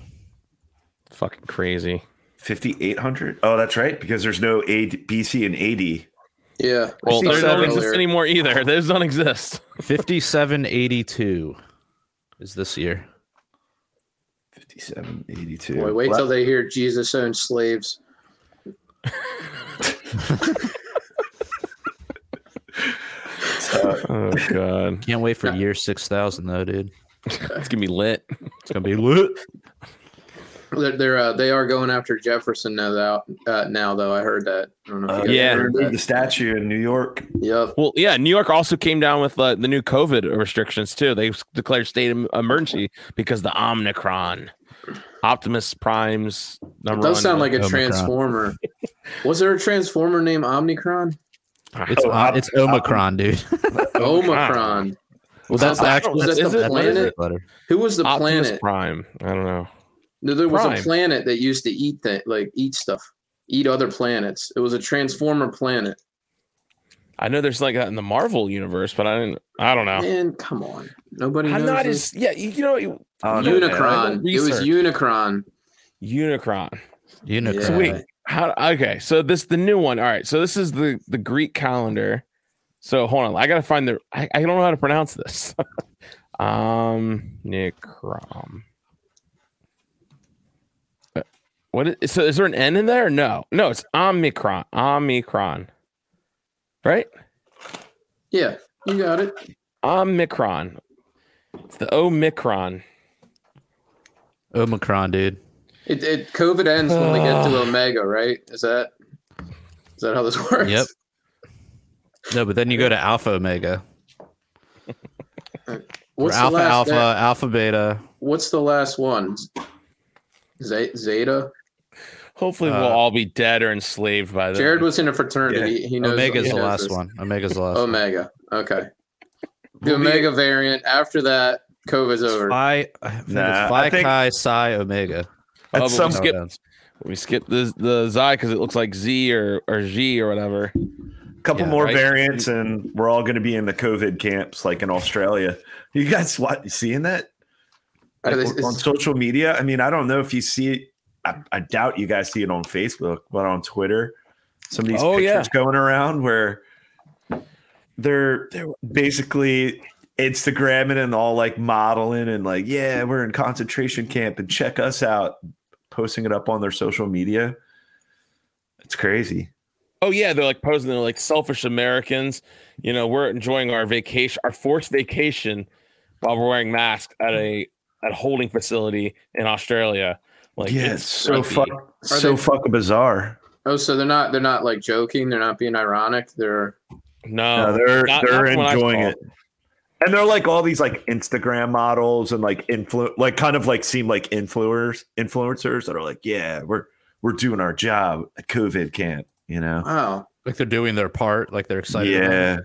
Fucking crazy.
5800. Oh, that's right. Because there's no AD, BC and AD.
Yeah.
Well,
seen
those
that
don't exist
earlier.
anymore either. Those don't exist.
5782 is this year.
5782.
Boy, wait
Well,
till they hear Jesus owned slaves.
Oh god,
Can't wait for year 6000 though, dude.
it's gonna be lit.
It's gonna be lit.
They're, they're uh, they are going after Jefferson now. Though, uh, now though, I heard that. I don't know if
uh,
Yeah.
heard
the statue in New York.
Yep.
Well, yeah, New York also came down with uh, the new COVID restrictions too. They declared state emergency because the Omicron. Optimus Prime's
It does
one.
sound like a
Omicron.
transformer. Was there a transformer named Omnicron?
It's
Oh,
it's Omicron, dude.
Omicron.
well, that's
Was that- was that the planet? Who was the
Optimus
planet?
Prime. I don't know.
No, there was
Prime.
a planet that used to eat that, like eat stuff, eat other planets. It was a transformer planet.
I know there's like that in the Marvel universe, but I didn't. I don't know.
Man, come on, nobody
I'm
knows.
not
this.
as yeah. You, you know,
Oh, no.
Unicron. It was
Research.
Unicron.
Unicron.
Unicron.
Sweet. How? Okay, so this the new one. All right, so this is the the Greek calendar. So hold on, I gotta find the. I, I don't know how to pronounce this. um, Nicrom. Uh, What is so? Is there an N in there? No, no, it's Omicron. Omicron. Right?
Yeah, you got it.
Omicron. It's the Omicron.
Omicron, dude.
It, it COVID ends when we get to Omega, right? Is that is that how this works?
Yep. No, but then you go to Alpha Omega. Or
What's
alpha,
the last?
Alpha,
that-
Alpha, Beta.
what's the last one? Z- Zeta.
Hopefully, we'll
Uh,
all be dead or enslaved by then.
Jared was in a fraternity. He knows.
Omega's
he
the last
this.
one. Omega's the last one.
Omega. Okay. The Omega variant. After that, COVID's over.
Phi, I think
Nah,
it's Phi
I think-
Chi Psi Omega.
Oh,
At
but
some
we skip- We skip the the Xi because it looks like Z or or G or whatever.
A couple
Yeah,
more
right.
variants, and we're all going to be in the COVID camps, like in Australia. You guys, what you seeing that
Are they-
on social media? I mean, I don't know if you see it. I, I doubt you guys see it on Facebook, but on Twitter, some of these
Oh,
pictures
yeah.
going around where they're basically Instagramming and all like modeling and like, yeah, we're in concentration camp and check us out, posting it up on their social media. It's crazy.
Oh yeah, they're like posing. They're like selfish Americans. You know, we're enjoying our vacation, our forced vacation, while we're wearing masks at a at a holding facility in Australia. Like,
yeah, it's so
crazy.
fuck, so
they-
fucking bizarre.
Oh, so they're not they're not like joking. They're not being ironic. They're
No,
No, they're
not-
they're
not
enjoying it. And they're like all these like Instagram models and like influ like kind of like seem like influencers influencers that are like, yeah, we're we're doing our job at COVID camp, you know?
oh
Like they're doing their part. Like they're excited. about it.
Yeah.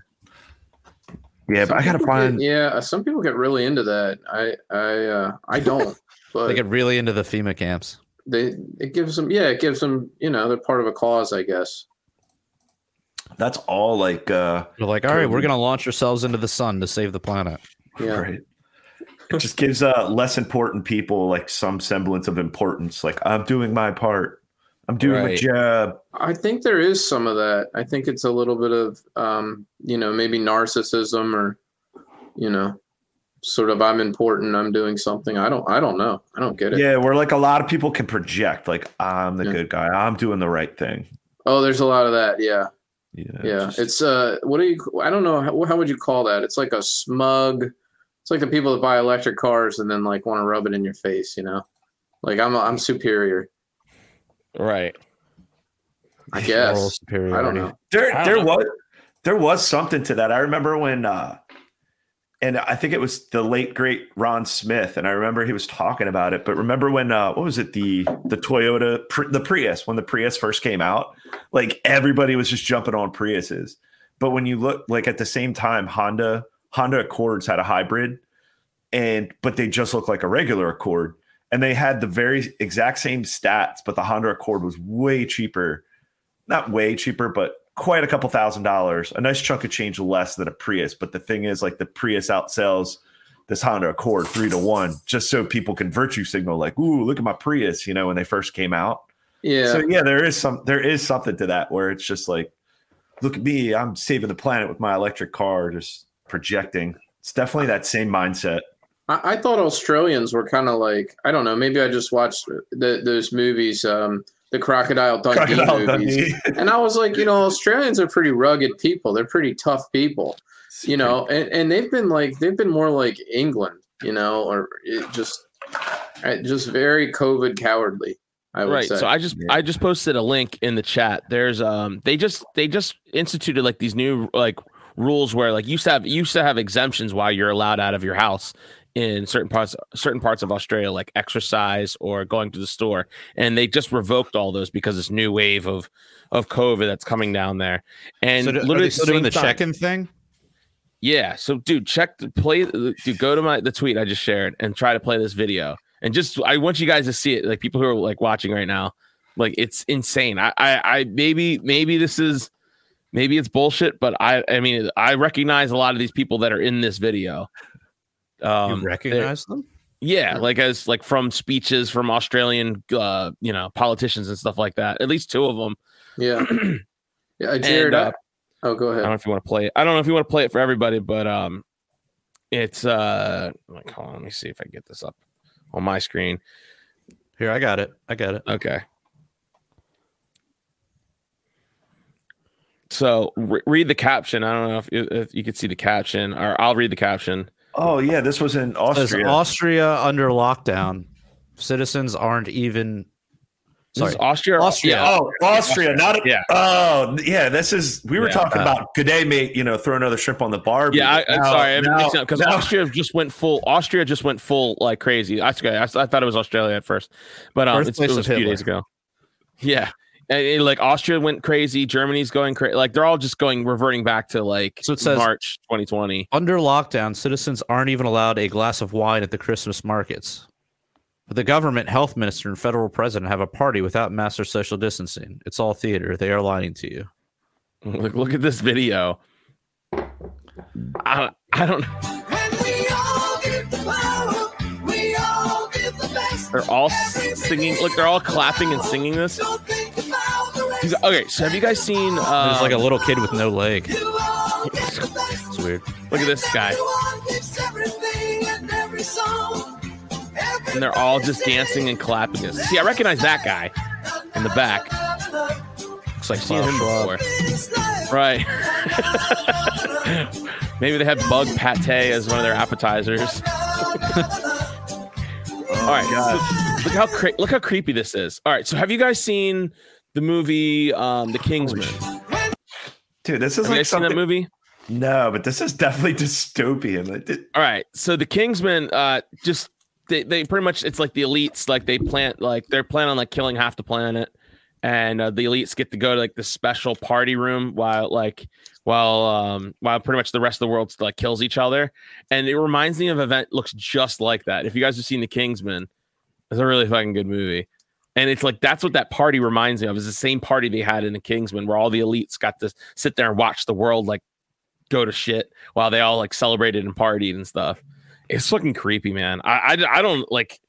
Yeah, but I gotta
People get-
find
yeah, uh, some people get really into that. I I uh, I don't. But
They get really into the FEMA camps.
they it gives them yeah it gives them you know they're part of a cause I guess.
that's all like uh
They're like, all right, we're gonna launch ourselves into the sun to save the planet.
Yeah.
right. It just gives uh less important people like some semblance of importance. Like I'm doing my part. I'm doing my
Right.
job.
I think there is some of that. I think it's a little bit of um, you know, maybe narcissism or you know, sort of I'm important, I'm doing something. I don't I don't know. I don't get it.
Yeah, where like a lot of people can project, like I'm the
Yeah.
good guy. I'm doing the right thing.
Oh, there's a lot of that. Yeah.
Yeah,
Yeah.
just-
It's uh what do you I don't know how, how would you call that? It's like a smug it's like the people that buy electric cars and then like want to rub it in your face, you know? Like I'm I'm superior,
Right.
I
Moral
guess. I don't know.
There,
I don't
there
know.
was, there was something to that. I remember when, uh, and I think it was the late great Ron Smith, and I remember he was talking about it. But remember when, uh, what was it, the the Toyota, the Prius, when the Prius first came out, like everybody was just jumping on Priuses. But when you look, like at the same time, Honda Honda Accords had a hybrid, and but they just look like a regular Accord, and they had the very exact same stats, but the Honda Accord was way cheaper not way cheaper, but quite a couple thousand dollars, a nice chunk of change less than a Prius. But the thing is, like the Prius outsells this Honda Accord three to one, just so people can virtue signal, like, "Ooh, look at my Prius," you know, when they first came out.
Yeah.
So yeah, there is some, there is something to that where it's just like, look at me, I'm saving the planet with my electric car, just projecting. It's definitely that same mindset.
I, I thought Australians were kind of like I don't know. Maybe I just watched the, those movies, um, the Crocodile Dundee
Crocodile
movies,
Dundee.
and I was like, you know, Australians are pretty rugged people. They're pretty tough people, you know, and, and they've been like they've been more like England, you know, or it just just very COVID cowardly. I would
right
say.
so i just
Yeah.
i just posted a link in the chat there's um they just they just instituted like these new like rules where like you used to have you used to have exemptions while you're allowed out of your house in certain parts certain parts of Australia, like exercise or going to the store, and they just revoked all those because this new wave of of COVID that's coming down there. And
so do,
literally
still
the
doing the
time-
check-in thing?
Yeah. So, dude, check the play. Uh, dude, go to my the tweet I just shared and try to play this video. And just I want you guys to see it. Like people who are like watching right now, like it's insane. I, I, I maybe, maybe this is, maybe it's bullshit, but I, I mean, I recognize a lot of these people that are in this video. Um,
you recognize them?
yeah, like as like from speeches from Australian, uh, you know, politicians and stuff like that. At least two of them.
Yeah. Yeah, I Jared.
uh,
oh, go ahead.
I don't know if you want to play it. I don't know if you want to play it for everybody, but um, it's uh, like hold on, let me see if I can get this up on my screen.
Here, I got it. I got it.
Okay. So re- read the caption. I don't know if, if you could see the caption, or I'll read the caption.
Oh yeah, this was in
It says
Austria.
Austria under lockdown. Citizens aren't even.
This is
Sorry.
Austria.
Austria.
Yeah.
Oh, Austria, not a,
Yeah.
Oh, yeah. This is we were
Yeah.
talking
Uh,
about good day, mate. You know, throw another shrimp on the bar.
Yeah, I, I'm
Now-
sorry, I'm
now-
mixing up because Austria just went full. Austria just went full like crazy. I, okay, I, I thought it was Australia at first, but um, it's, it was a few
Hitler.
days ago. Yeah, and, it- like Austria went crazy. Germany's going crazy. Like they're all just going reverting back to like
So it says-
March 2020.
Under lockdown, citizens aren't even allowed a glass of wine at the Christmas markets. But the government, health minister, and federal president have a party without mass or social distancing. It's all theater. They are lying to you.
Look, look at this video. I, I don't.
And we all give the power. We all give the best.
They're all singing. Look, they're all clapping and singing this. He's- Okay, so have you guys seen?
There's
Um,
like a little kid with no leg.
You all get the best.
It's weird.
look at this guy,
Everyone gets everything and every song.
and they're all just dancing and clapping. This. See, I recognize that guy in the back.
Looks like
I've seen him before. Right. Maybe they have bug pate as one of their appetizers. All right. so look how cre- look how creepy this is. All right. So have you guys seen the movie um, The Kingsman?
Dude. This is like
guys seen that
something.
movie?
No, but this is definitely dystopian. Like, it-
All right. So the Kingsmen, uh, just they, they pretty much it's like the elites, like they plant like they're planning on like killing half the planet, and uh, the elites get to go to like the special party room while like while um while pretty much the rest of the world like kills each other, and it reminds me of an event looks just like that. If you guys have seen the Kingsman, it's a really fucking good movie. And it's like that's what that party reminds me of. Is the same party they had in the Kingsman, where all the elites got to sit there and watch the world like go to shit while they all like celebrated and partied and stuff. It's fucking creepy, man. I I, I don't like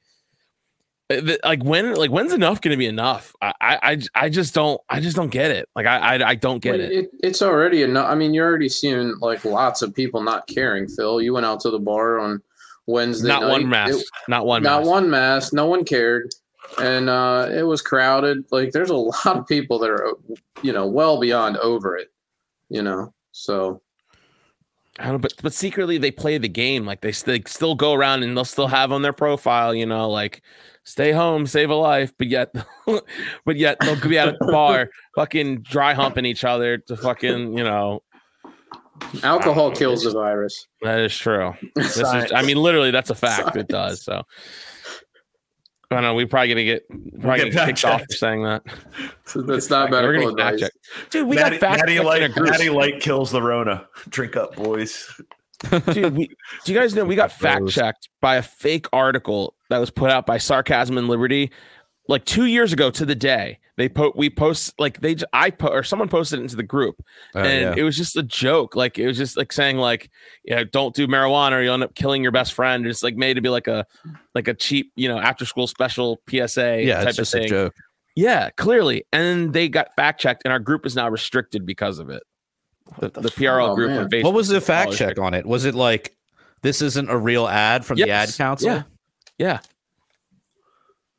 uh, the- like when like when's enough going to be enough? I, I I just don't I just don't get it. Like I I, I don't get
Well,
it.
It's already enough. I mean, you're already seeing like lots of people not caring. Phil, you went out to the bar on Wednesday.
Not
night.
one mask.
It-
not one
not
mask.
one mask. No one cared, and uh, it was crowded. Like there's a lot of people that are, you know, well beyond over it. You know, so
I don't know, but but secretly they play the game. Like they, they still go around and they'll still have on their profile, you know, like stay home, save a life. But yet, but yet they'll be out at the bar, fucking dry humping each other to fucking, you know.
alcohol kills the virus.
That is true. This is, I mean, literally, that's a fact. It does. So. I don't know. We probably gonna get probably
get
gonna get kicked off for saying that.
So that's not
We're gonna get
advice.
fact-checked. Dude, we
Natty,
got fact
Natty
checked in a
light,
group.
Natty light kills the Rona. Drink up, boys.
Dude, we, do you guys know we got fact checked by a fake article that was put out by Sarcasm and Liberty like two years ago to the day. They put we post like they i po- or someone posted it into the group
Oh,
and
yeah.
it was just a joke. Like it was just like saying like yeah don't do marijuana or you'll end up killing your best friend. It's like made to be like a like a cheap you know after school special PSA
yeah,
type
it's just
of
a
thing.
joke.
Yeah, clearly, and they got fact checked, and our group is now restricted because of it. The, the PRL
Oh,
group
man.
on Facebook.
What was the fact check on it? Was it like this isn't a real ad from the ad council?
Yeah. Yeah.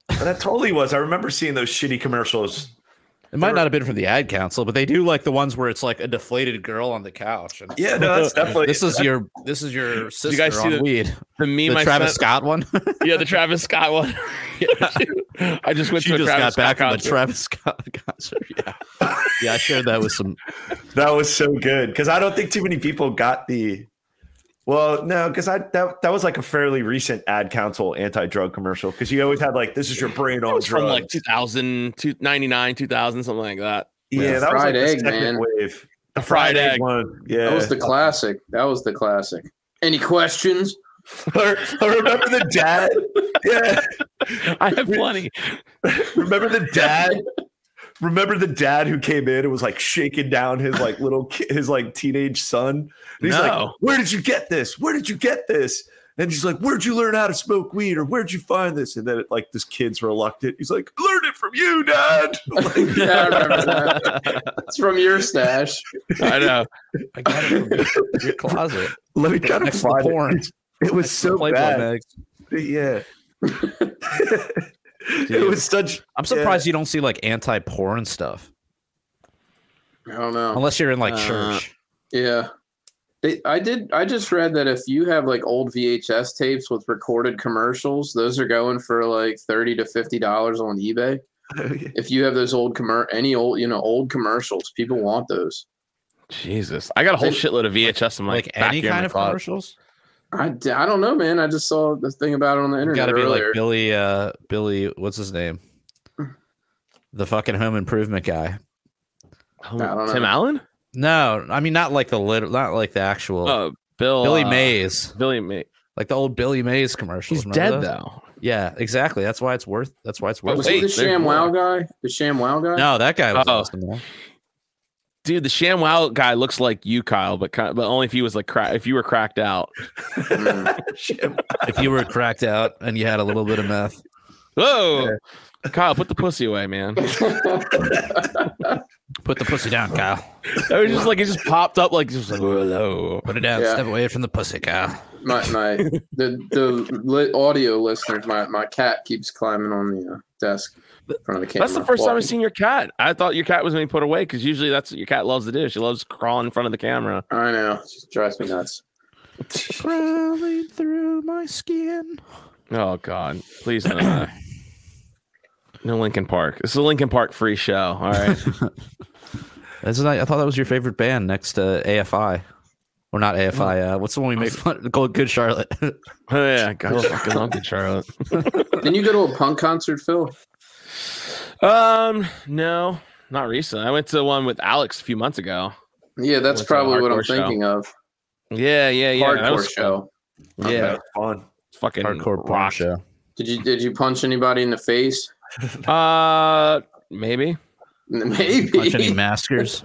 But that totally was. I remember seeing those shitty commercials.
It might not have been from the ad council, but they do like the ones where it's like a deflated girl on the couch. And
Yeah, no, that's definitely.
this is your this is your sister
guys see
on
the-
weed.
The meme
The
I
Travis
sent-
Scott one.
Yeah, the Travis Scott one. Yeah, I just went
she
to a
just
Travis
got back
Scott
from the. Travis Scott concert. Yeah, yeah, I shared that with some.
that was so good because I don't think too many people got the Well, no, because I that, that was like a fairly recent ad council anti-drug commercial. Because you always had like this is your brain
It
on
drugs from like 2000, two- 99, 2000, something like that.
yeah, that was like the
egg,
second
man.
wave. The
fried egg.
one. Yeah,
That was the classic. That was the classic. Any questions?
I remember the dad. Yeah,
I have plenty.
remember the dad. Remember the dad who came in and was like shaking down his like little ki- his like teenage son. And he's like, "Where did you get this? Where did you get this?" And she's like, "Where'd you learn how to smoke weed, or where'd you find this?" And then it, like this kid's reluctant. He's like, "Learned it from you, dad." Like,
Yeah, I remember that. It's from your stash.
I know.
I got it from your, your closet.
Let me try to
Next to
find
porn.
it. It was so
Playboy
bad.
mags.
Yeah. it was such.
I'm surprised you don't see like anti-porn stuff,
I don't know.
unless you're in like
Uh,
church.
Yeah. They, I did. I just read that if you have like old VHS tapes with recorded commercials, those are going for like thirty to fifty dollars on eBay. If you have those old commer any old you know old commercials, people want those.
Jesus. I got a whole
They-
shitload of VHS in my
Like any kind of
closet.
commercials.
I, d- I don't know, man. I just saw the thing about it on the internet
Got to be
earlier.
like Billy. Uh, Billy, what's his name? The fucking home improvement guy.
Home-
I know.
Tim Allen?
No, I mean not like the lit, not like the actual
Oh, Bill.
Billy
uh,
Mays,
Billy Mays.
like the old Billy Mays commercials.
He's dead
those?
though.
Yeah, exactly. That's why it's worth. That's why it's worth.
was
it.
he the
Wait,
Sham Wow guy? The Sham Wow guy?
No, that guy was
Oh.
awesome. man.
Dude, the ShamWow guy looks like you, Kyle, but kind but only if he was like cra- if you were cracked out.
If you were cracked out and you had a little bit of meth,
Whoa, Kyle, put the pussy away, man.
put the pussy down, Kyle.
It was just like it just popped up like just like hello.
Put it down.
Yeah.
Step away from the pussy, Kyle.
my my the the audio listeners, my my cat keeps climbing on the uh, desk in front of the camera.
That's the first time I've seen your cat. I thought your cat was being put away because usually that's what your cat loves to do. She loves crawling in front of the camera.
I know, it just drives me nuts.
Crawling through my skin.
Oh God, please no. No Linkin Park. This is a Linkin Park free show. All right.
That's not, I thought that was your favorite band next to AFI. Or not AFI. Uh, what's the one we make fun of? Good, Good Charlotte.
oh, yeah, God, fucking Uncle Charlotte.
Didn't you go to a punk concert, Phil?
Um, no, not recent. I went to one with Alex a few months ago.
Yeah, that's
Went to a
probably what I'm
show.
thinking of.
Yeah, yeah, yeah. that
Hardcore
was
show.
fun. Yeah,
fun.
fucking
Hardcore porn
rock.
show.
Did you did you punch anybody in the face?
Uh, maybe.
Maybe.
Punch any maskers.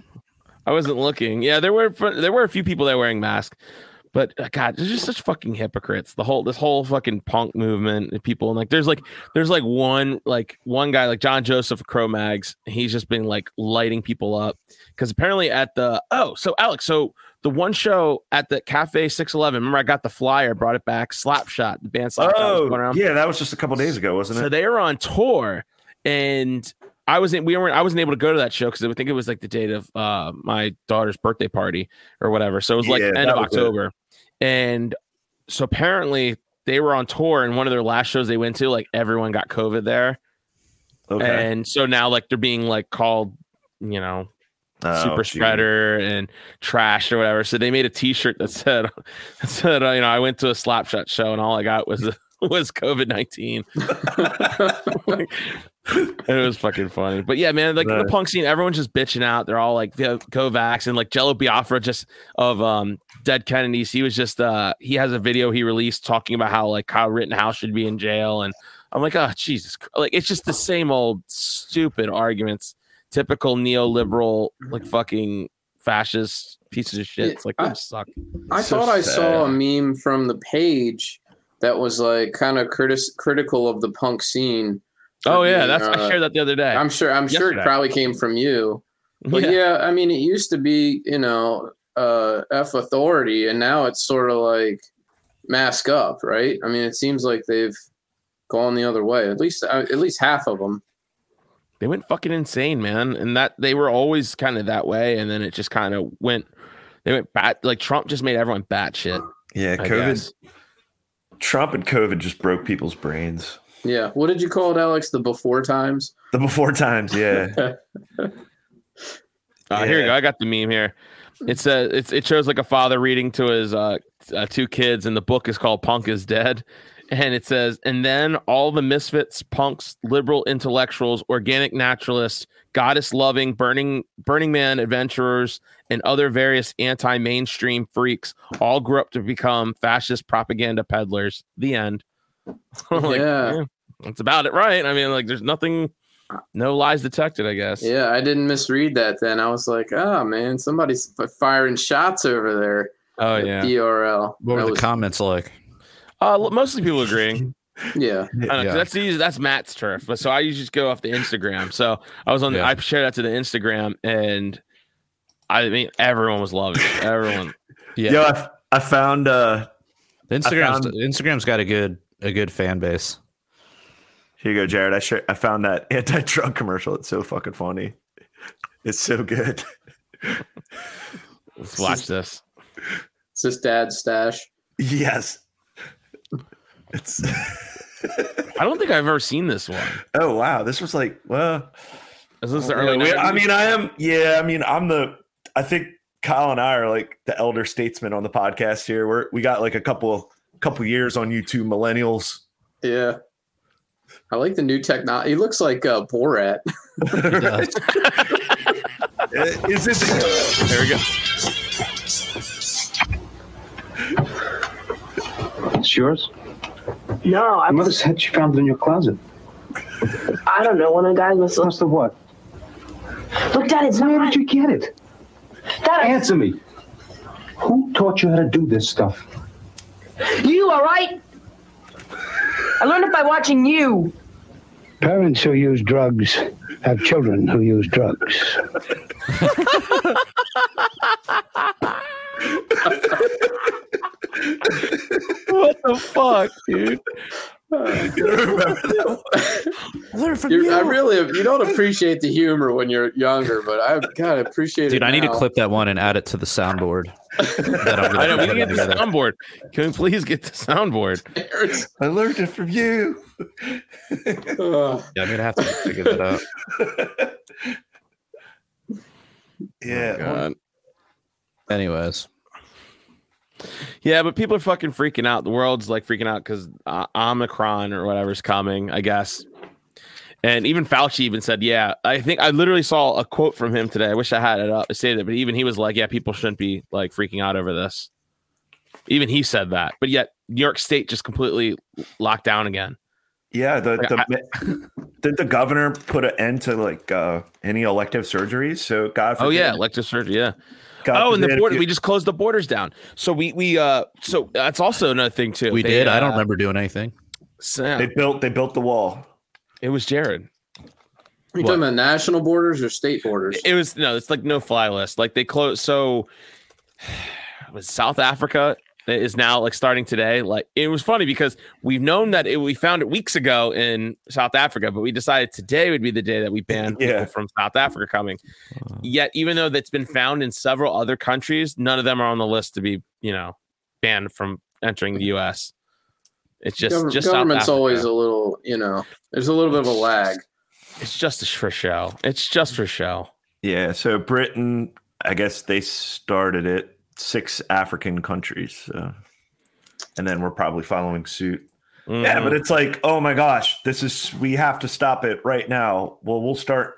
I wasn't looking. Yeah, there were there were a few people that were wearing masks, but uh, God, they're just such fucking hypocrites. The whole this whole fucking punk movement and people and like there's like there's like one like one guy like John Joseph of Cro Mags. He's just been like lighting people up because apparently at the oh so Alex so the one show at the Cafe Six Eleven. Remember I got the flyer, brought it back. Slapshot, the band Slapshot
Oh, yeah, that was just a couple days ago, wasn't it?
So they were on tour, and I wasn't. We weren't. I wasn't able to go to that show because I think it was like the date of uh, my daughter's birthday party or whatever. So it was like
Yeah,
end of
October. it.
October, and so apparently they were on tour, and one of their last shows they went to, like everyone got COVID there,
Okay.
and so now like they're being like called, you know,
Oh,
super
gee.
spreader and trash or whatever. So they made a T-shirt that said, that said, uh, you know, I went to a Slapshot show and all I got was was COVID nineteen. it was fucking funny, but yeah, man, like the punk scene, everyone's just bitching out. They're all like "Go- go and like Jello Biafra just of um dead Kennedys. He was just uh he has a video he released talking about how like Kyle Rittenhouse should be in jail, and I'm like, oh Jesus, like it's just the same old stupid arguments, typical neoliberal like fucking fascist pieces of shit. It's like
I-
them suck.
I
So
thought I saw a meme from the page that was like kind of critis- critical of the punk scene.
Oh yeah,
being,
that's I
uh,
shared that the other day.
I'm sure. I'm sure it probably came from you. But
yeah.
yeah. I mean, it used to be, you know, uh, F authority, and now it's sort of like mask up, right? I mean, it seems like they've gone the other way. At least, uh, at least half of them.
they went fucking insane, man. And that they were always kind of that way, and then it just kind of went. They went bat like Trump just made everyone bat shit.
Yeah,
I
COVID.
guess.
Trump and COVID just broke people's brains.
Yeah. What did you call it, Alex? The before times.
The before times, yeah.
Uh, Here you go. I got the meme here. It's a it's it shows like a father reading to his uh, uh two kids, and the book is called Punk is Dead. And it says, and then all the misfits, punks, liberal intellectuals, organic naturalists, goddess loving, burning burning man adventurers, and other various anti-mainstream freaks all grew up to become fascist propaganda peddlers. The end. I'm like,
Yeah.
That's about it, right? I mean, like, there's nothing, no lies detected. I guess.
Yeah, I didn't misread that. Then I was like, oh man, somebody's firing shots over there.
Oh yeah.
DRL.
What were
That
the
was-
comments like?
Uh, l- mostly people agreeing.
Yeah,
I don't know, 'cause
Yeah.
that's easy, that's Matt's turf. But so I usually just go off the Instagram. So I was on. The,
Yeah.
I shared that to the Instagram, and I mean everyone was loving it. Everyone.
Yeah,
Yo, I, I found uh
Instagram's
found-
Instagram's got a good a good fan base.
Here you go, Jared. I sh- I found that anti-drug commercial. It's so fucking funny. It's so good.
Let's watch this.
it's this dad's stash.
yes. It's
I don't think I've ever seen this one.
oh wow. This was like well
Is this the early?
we- I mean, I am. Yeah, I mean, I'm the. I think Kyle and I are like the elder statesmen on the podcast here. We're we got like a couple couple years on YouTube, millennials.
Yeah, I like the new technology. He looks like uh, Borat.
Is this?
there we go.
It's yours?
No, I,
My mother said she found it in your closet.
I don't know. One of the guys must look.
Close to what?
Look, Dad, it's
Where
not.
did you get it?
Dad,
Answer me. Who taught you how to do this stuff?
you all right? I learned it by watching you.
Parents who use drugs have children who use drugs.
What the fuck, dude?
You're, I really, you don't appreciate the humor when you're younger, but I gotta appreciate
Dude,
it.
Dude, I need to clip that one and add it to the soundboard. that I'm
I know we
put
can get the soundboard. Can we please get the soundboard?
I learned it from you.
uh,
Yeah, I'm gonna have to figure that out.
yeah.
God.
Anyways,
Yeah, but people are fucking freaking out. The world's like freaking out because uh, Omicron or whatever's coming, I guess. And even Fauci even said, "Yeah, I think I literally saw a quote from him today. I wish I had it up to say that, but even he was like, "Yeah, people shouldn't be like freaking out over this." Even he said that, but yet New York State just completely locked down again.
Yeah, the,
Like,
the did the governor put an end to like uh, any elective surgeries? So God,
Oh yeah, elective surgery. Yeah.
God
oh, and the border. We just closed the borders down. So we we uh so that's also another thing too.
we
They,
did. I don't
uh,
remember doing anything.
Sam,
they built they built the wall.
it was Jared.
Are you talking about national borders or state borders?
It was no, it's like no fly list. Like they closed. So was South Africa is now like starting today. Like it was funny because we've known that it, we found it weeks ago in South Africa, but we decided today would be the day that we banned people from South Africa coming. Hmm. Yet, even though that's been found in several other countries, none of them are on the list to be, you know, banned from entering the U.S. It's just
Govern-
just
government's
Africa.
always a little, you know, there's a little bit of a lag.
It's just for show. It's just for show.
Yeah, so Britain, I guess they started it. Six African countries, so. and then we're probably following suit. Yeah,
Mhm.
but it's like, oh my gosh, this is we have to stop it right now. Well, we'll start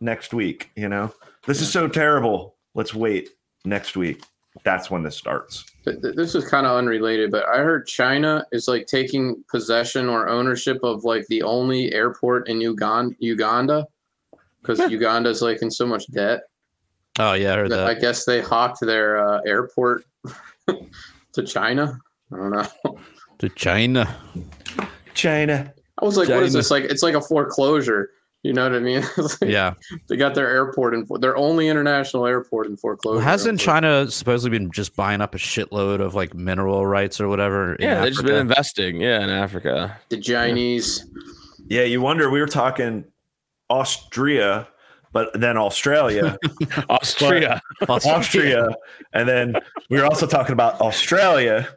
next week. You know, this is so terrible. Let's wait next week. That's when this starts.
Th- th- This is kind of unrelated, but I heard China is like taking possession or ownership of like the only airport in Uganda, Uganda, because Uganda's like in so much debt.
Oh yeah, I heard
that I guess they hawked their uh, airport to China. I don't know.
To China.
China.
I was like, what is this? Like, it's like a foreclosure. You know what I mean? Like
Yeah.
They got their airport in their only international airport in foreclosure.
Well, hasn't
Unfor-
China supposedly been just buying up a shitload of like mineral rights or whatever?
Yeah, they've just been investing. Yeah, in Africa.
the Chinese?
Yeah, you wonder. We were talking Austria, but then Australia,
Austria.
Austria, and then we were also talking about Australia.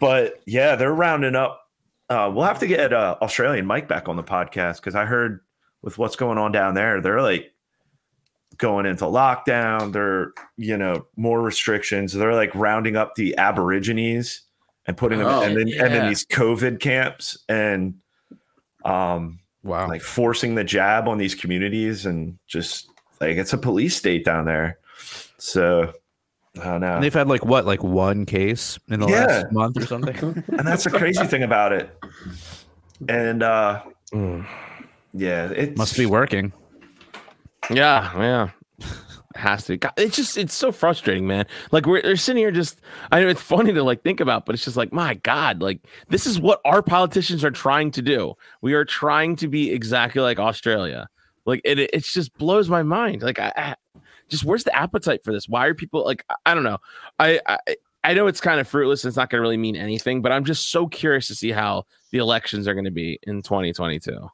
But yeah, they're rounding up. Uh, we'll have to get uh, Australian Mike back on the podcast because I heard with what's going on down there, they're like going into lockdown. They're, you know, more restrictions. They're like rounding up the Aborigines and putting them
Oh,
and then and then these COVID camps and um
Wow.
like forcing the jab on these communities and just like it's a police state down there. So I don't know.
And they've had like what, like one case in the
Yeah.
last month or something.
and that's the crazy thing about it. And uh
Mm.
yeah, it
Must be working.
Yeah, yeah. Has to. God, It's just it's so frustrating, man. Like we're, we're sitting here just I know it's funny to like think about, but it's just like, my God, like this is what our politicians are trying to do. We are trying to be exactly like Australia. Like it it just blows my mind. Like I, I just where's the appetite for this? Why are people like I, I don't know. I, I I know it's kind of fruitless. It's not going to really mean anything, but I'm just so curious to see how the elections are going to be in 2022.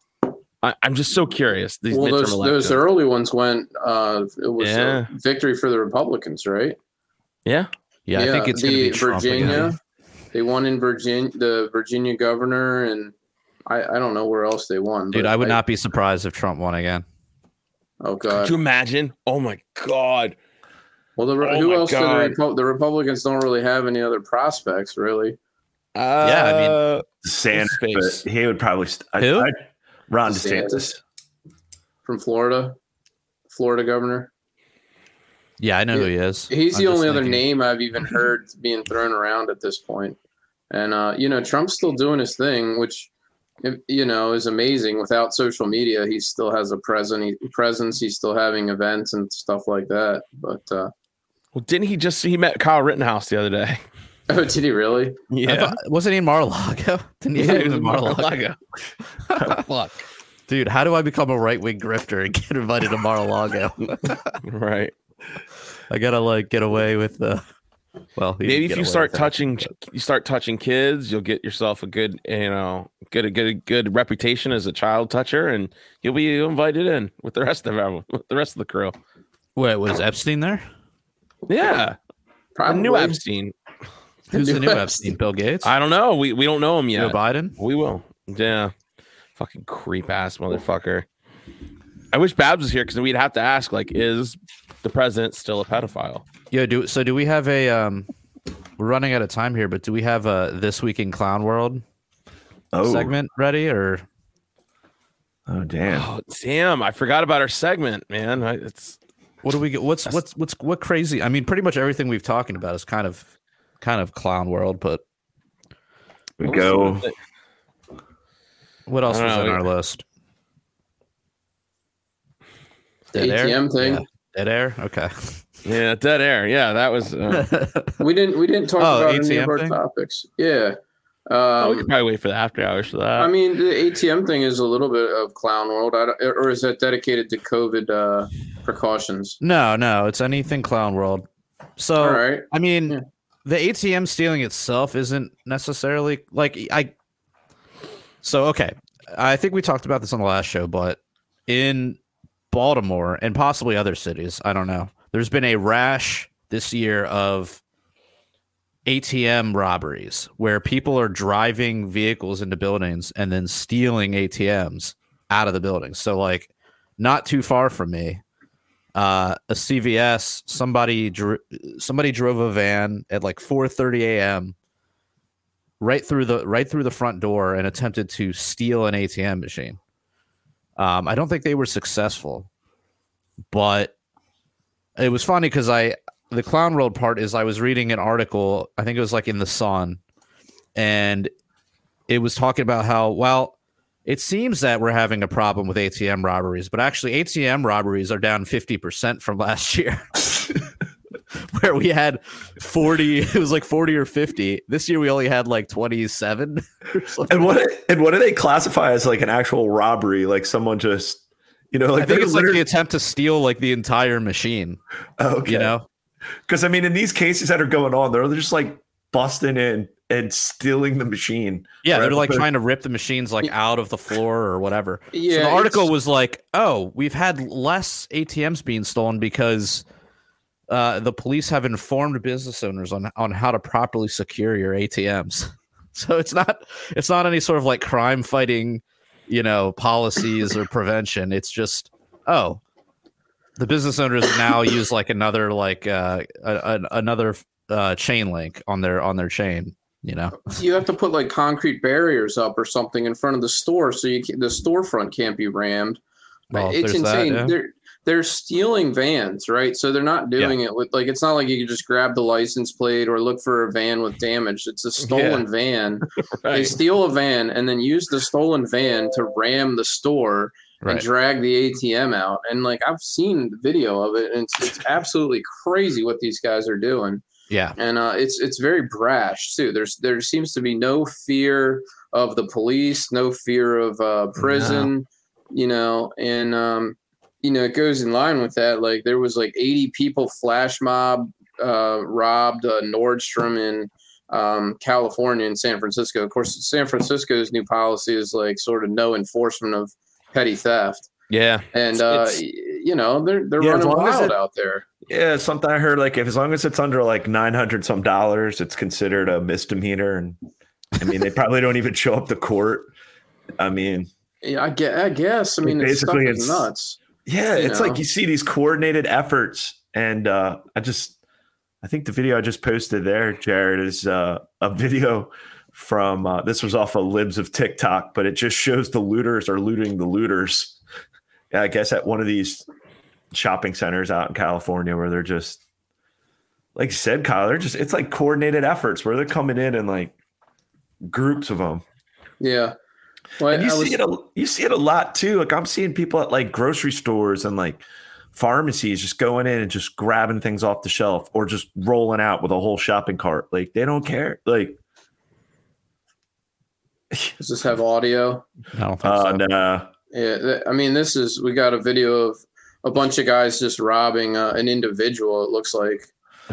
I, I'm just so curious. These
well, those
elections.
those early ones went. Uh, it was
Yeah.
a victory for the Republicans, right?
yeah.
Yeah, I think it's gonna
the
be Trump again.
Virginia. They won in Virginia, the Virginia governor, and I, I don't know where else they won.
Dude,
but
I would not be surprised if Trump won again.
Oh
Could
god.
you imagine? Oh my god.
Well, the,
Oh
who else? do The,
God.
Repu- the Republicans don't really have any other prospects, really.
yeah,
I mean-
Uh,
Sanders, he would probably st- I-
Who?
I- Ron
DeSantis.
DeSantis.
From Florida, Florida governor.
Yeah, I know who he is.
He's
I'm
the
just
only other name I've even heard being thrown around at this point. And uh, you know, Trump's still doing his thing, which you know is amazing. Without social media, he still has a present presence. He's still having events and stuff like that. But uh,
well, didn't he just he met Kyle Rittenhouse the other day?
oh, did he really?
I
Yeah.
thought- wasn't he in Mar-a-Lago? Didn't he?
Yeah,
he
he
was
was
in
in
Mar-a-Lago.
Mar-a-Lago. Fuck.
Dude, how do I become a right-wing grifter and get invited to Mar-a-Lago?
Right.
I gotta like get away with the. Well,
Maybe if you start
with that,
touching you start touching kids, you'll get yourself a good, you know, good a good good reputation as a child toucher and you'll be invited in with the rest of them, with the rest of the crew.
Wait, was Epstein there?
Yeah. A
Probably.
new Epstein.
Who's the
New
new
Epstein.
Epstein? Bill Gates?
I don't know. We we don't know him
Joe
yet.
Biden?
We will. Yeah. Fucking creep ass motherfucker. I wish Babs was here because we'd have to ask, like, is the president still a pedophile?
Yeah. Do so. Do we have a? um We're running out of time here, but do we have a this week in clown world
Oh,
segment ready or?
oh damn.
Oh damn! I forgot about our segment, man. I, it's
What do we get? What's what's what's what crazy? I mean, pretty much everything we've talking about is kind of kind of clown world, but
We go.
what else was
don't
in
know.
our list?
The
Dead air?
ATM thing.
Yeah. Dead air. Okay.
yeah, dead air. Yeah, that was. Uh,
We didn't. We didn't talk
Oh,
about any
ATM
of our
thing?
topics. Yeah.
oh, we
Um,
could probably wait for the after hours for that.
I mean, the ATM thing is a little bit of clown world, I don't- or is that dedicated to COVID uh, precautions?
no, no, it's anything clown world. So
All right.
I mean,
Yeah.
The ATM stealing itself isn't necessarily like I. So okay, I think we talked about this on the last show, but in Baltimore and possibly other cities, I don't know. There's been a rash this year of ATM robberies where people are driving vehicles into buildings and then stealing ATMs out of the buildings. So like not too far from me, uh, a CVS somebody somebody drove a van at like 4:30 a.m. right through the right through the front door and attempted to steal an ATM machine. Um, I don't think they were successful, but it was funny because I the clown world part is I was reading an article. I think it was like in the Sun, and it was talking about how well it seems that we're having a problem with ATM robberies, but actually ATM robberies are down 50% from last year. Where we had 40, it was like 40 or 50. This year we only had like 27.
And what and what do they classify as like an actual robbery? Like someone just you know, like
I think it's like the attempt to steal like the entire machine,
okay.
you know?
Because I mean, in these cases that are going on, they're just like busting in and stealing the machine.
Yeah, they're like trying to rip the machines like out of the floor or whatever.
Yeah.
so the article was like, "Oh, we've had less ATMs being stolen because uh, the police have informed business owners on on how to properly secure your ATMs." So it's not it's not any sort of like crime fighting, you know, policies or prevention. It's just, oh, the business owners now use like another like uh a, a, another uh chain link on their on their chain. You know,
You have to put like concrete barriers up or something in front of the store so you can, the storefront can't be rammed.
Well,
it's
there's that,
insane.
yeah.
They're they're stealing vans, right? So they're not doing it with like it's not like you can just grab the license plate or look for a van with damage. It's a stolen van. They steal a van and then use the stolen van to ram the store and drag the ATM out. And like I've seen the video of it, and it's, it's absolutely crazy what these guys are doing.
Yeah,
And uh, it's it's very brash too. There's there seems to be no fear of the police, no fear of uh, prison, you know, and um, you know it goes in line with that. Like there was like 80 people flash mob uh, robbed uh, Nordstrom in um, California and San Francisco. Of course, San Francisco's new policy is like sort of no enforcement of petty theft,
Yeah.
and uh,
It's-
you know they're they're
Yeah,
running wild
it-
out there.
Yeah, something I heard like if as long as it's under like nine hundred some dollars, it's considered a misdemeanor, and I mean they probably don't even show up to court. I mean,
Yeah, I guess. I, guess. I mean, it's
basically
is
it's-
nuts.
yeah, it's
know.
like you see these coordinated efforts, and uh, I just I think the video I just posted there, Jared, is uh, a video from uh, this was off of Libs of TikTok, but it just shows the looters are looting the looters. Yeah, I guess at one of these shopping centers out in California where they're just like you said, Kyle, they're just it's like coordinated efforts where they're coming in and like groups of them.
Yeah. Well,
And you
I was,
see it a you see it a lot too. Like I'm seeing people at like grocery stores and like pharmacies just going in and just grabbing things off the shelf or just rolling out with a whole shopping cart. Like they don't care. Like
does this have audio?
I don't think
uh
so.
nah.
Yeah. th- I mean, this is we got a video of a bunch of guys just robbing uh, an individual. It looks like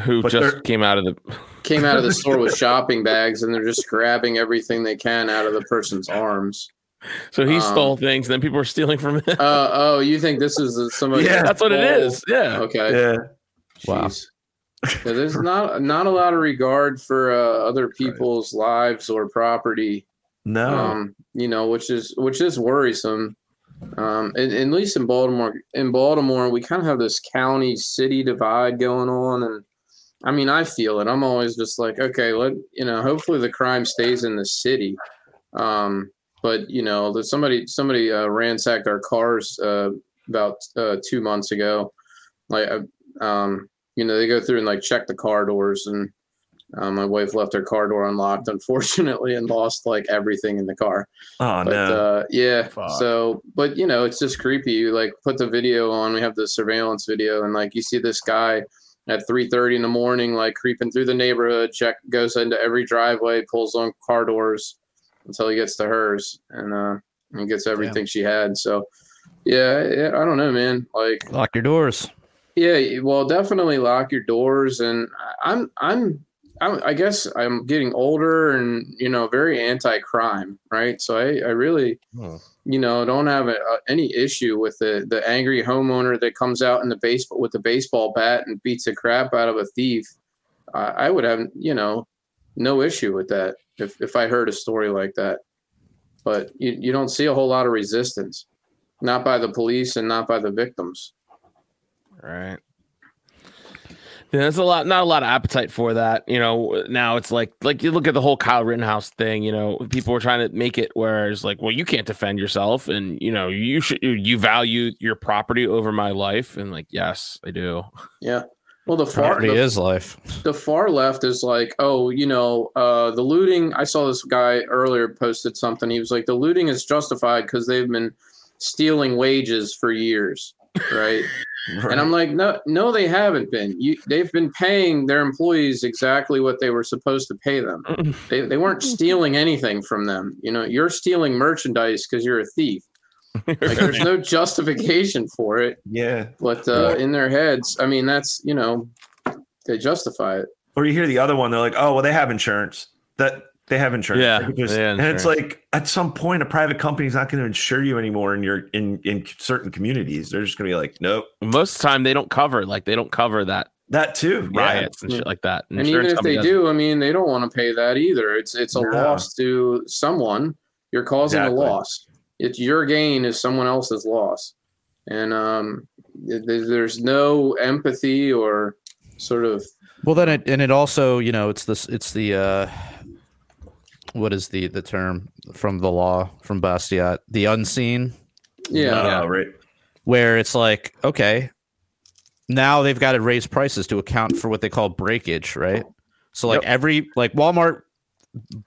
Who
But
just came out of the
came out of the store with shopping bags, and they're just grabbing everything they can out of the person's arms.
so he
Um,
stole things, and then people were stealing from him.
Uh, oh, you think this is uh, somebody?
Yeah,
That's what it is. Yeah.
Okay.
Yeah.
Wow.
Yeah, there's not not a lot of regard for uh, other people's lives or property.
No.
um, you know, which is which is worrisome. Um, at, at least in Baltimore, in Baltimore, we kind of have this county city divide going on, and I mean, I feel it. I'm always just like, okay, let you know, hopefully the crime stays in the city. Um, but you know, there's somebody somebody uh, ransacked our cars uh, about uh, two months ago. Like, uh, um, you know, they go through and like check the car doors and. Um, my wife left her car door unlocked, unfortunately, and lost like everything in the car.
oh
But
no.
uh, yeah,
Fuck.
so but you know, it's just creepy. You like put the video on. We have the surveillance video, and like you see this guy at three thirty in the morning, like creeping through the neighborhood, check goes into every driveway, pulls on car doors until he gets to hers, and uh, and gets everything she had. So yeah, yeah, I don't know, man. Like
Lock your doors.
yeah, well, definitely lock your doors. And I'm, I'm, I'm I guess I'm getting older and you know very anti-crime, right? So I, I really,
Hmm.
you know, don't have a, a, any issue with the the angry homeowner that comes out in the baseball with the baseball bat and beats the crap out of a thief. I I would have, you know, no issue with that if if I heard a story like that. But you, you don't see a whole lot of resistance, not by the police and not by the victims.
Right. Yeah, there's a lot, not a lot of appetite for that. You know, now it's like, like you look at the whole Kyle Rittenhouse thing. You know, people were trying to make it where it's like, well, you can't defend yourself, and you know, you should, you, you value your property over my life, and like, yes, I do.
Yeah. Well, the far
Property
the,
is life.
the far left is like, oh, you know, uh, the looting. I saw this guy earlier posted something. He was like, the looting is justified because they've been stealing wages for years, right? And I'm like, no, no, they haven't been. You, they've been paying their employees exactly what they were supposed to pay them. They, they weren't stealing anything from them. You know, you're stealing merchandise because you're a thief. Like, there's no justification for it.
yeah.
But uh, in their heads, I mean, that's you know, they justify it.
Or you hear the other one, they're like, "Oh, well, they have insurance. That they have insurance."
Yeah,
Like, just-
they have
and it's like at some point, a private company's not going to insure you anymore in your in in certain communities. They're just going to be like, "Nope."
Most of the time, they don't cover like they don't cover that
That too. Yeah.
riots and shit like that.
And even if they do, I mean, they don't want to pay that either. It's it's a
No.
loss to someone. You're causing
Exactly.
a loss. It's your gain is someone else's loss. And um, there's no empathy or sort of
Well, then it and it also, you know, it's this, it's the, uh, what is the the term from the law from Bastiat, the unseen,
yeah
Oh, right.
where it's like, okay, now they've got to raise prices to account for what they call breakage, right? So like
Yep.
every like Walmart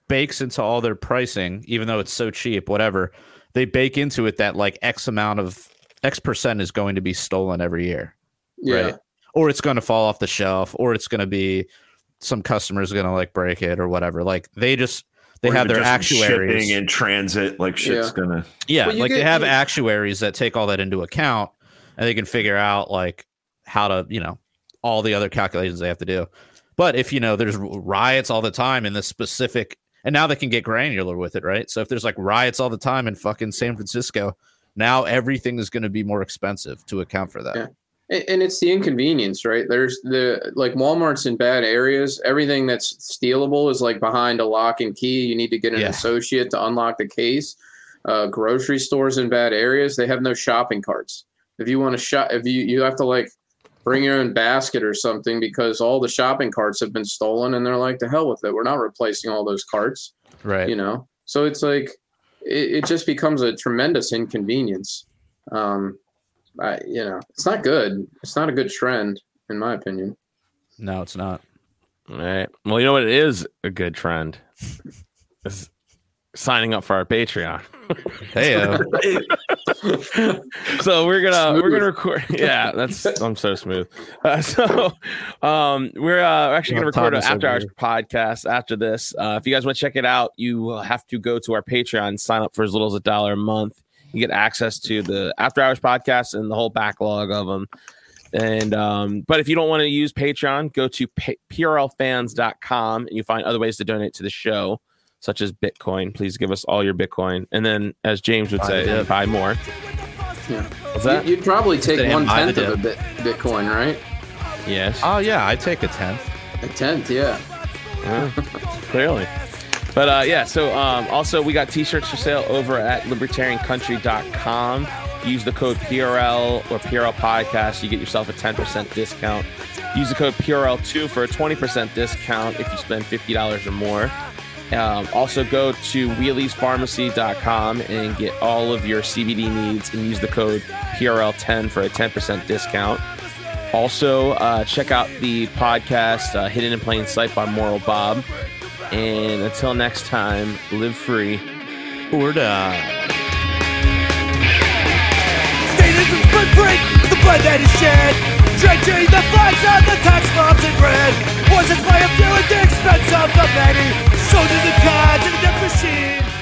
bakes into all their pricing, even though it's so cheap, whatever, they bake into it that like X amount of X percent is going to be stolen every year.
yeah
right? or it's going to fall off the shelf or it's going to be some customers going to like break it or whatever like they just they
Or
have their actuaries
shipping in transit. Like shit's
Yeah.
gonna.
yeah
Well, you
like they have
you-
actuaries that take all that into account and they can figure out like how to you know all the other calculations they have to do but if you know there's riots all the time in this specific and now they can get granular with it right so if there's like riots all the time in fucking san francisco now everything is going to be more expensive to account for that
Yeah. And, it's the inconvenience, right? There's the like Walmart's in bad areas. Everything that's stealable is like behind a lock and key. You need to get an
Yeah.
associate to unlock the case. Uh, grocery stores in bad areas, they have no shopping carts. If you want to shop, if you you have to like bring your own basket or something because all the shopping carts have been stolen, and they're like, to hell with it. We're not replacing all those carts
right
you know so it's like it, it just becomes a tremendous inconvenience um I, you know it's not good it's not a good trend in my opinion
no it's not
All right. Well, you know what? It is a good trend. Is signing up for our Patreon.
hey uh,
so we're gonna we're gonna record. Yeah, that's I'm so smooth. Uh, so um, we're uh, actually gonna record an after
over
hours podcast after this. Uh, if you guys want to check it out, you will have to go to our Patreon, sign up for as little as a dollar a month. You get access to the after hours podcast and the whole backlog of them. And um, but if you don't want to use Patreon, go to pa- prlfans.com and you find other ways to donate to the show, such as Bitcoin. Please give us all your Bitcoin. And then, as James would
Buy
say,
dip.
buy more.
yeah
What's that?
You- you'd probably take
Damn,
one
buy the
tenth of a bit bitcoin right
Yes.
Oh yeah, I take a tenth.
a tenth yeah
Yeah, clearly. But uh, yeah, so um, also we got t-shirts for sale over at libertariancountry.com. Use the code PRL or PRL podcast. You get yourself a 10% discount. Use the code PRL2 for a 20% discount if you spend $50 or more. Um, also go to wheeliespharmacy.com and get all of your CBD needs and use the code PRL10 for a 10% discount. Also, uh, check out the podcast uh, Hidden in Plain Sight by Moral Bob. And until next time, live free
or die.
Statism's footprint free. the blood that is shed. Drenching the flags on the tax mobs in red. Was it by a few at the expense of the many? Soldiers and gods in the machine.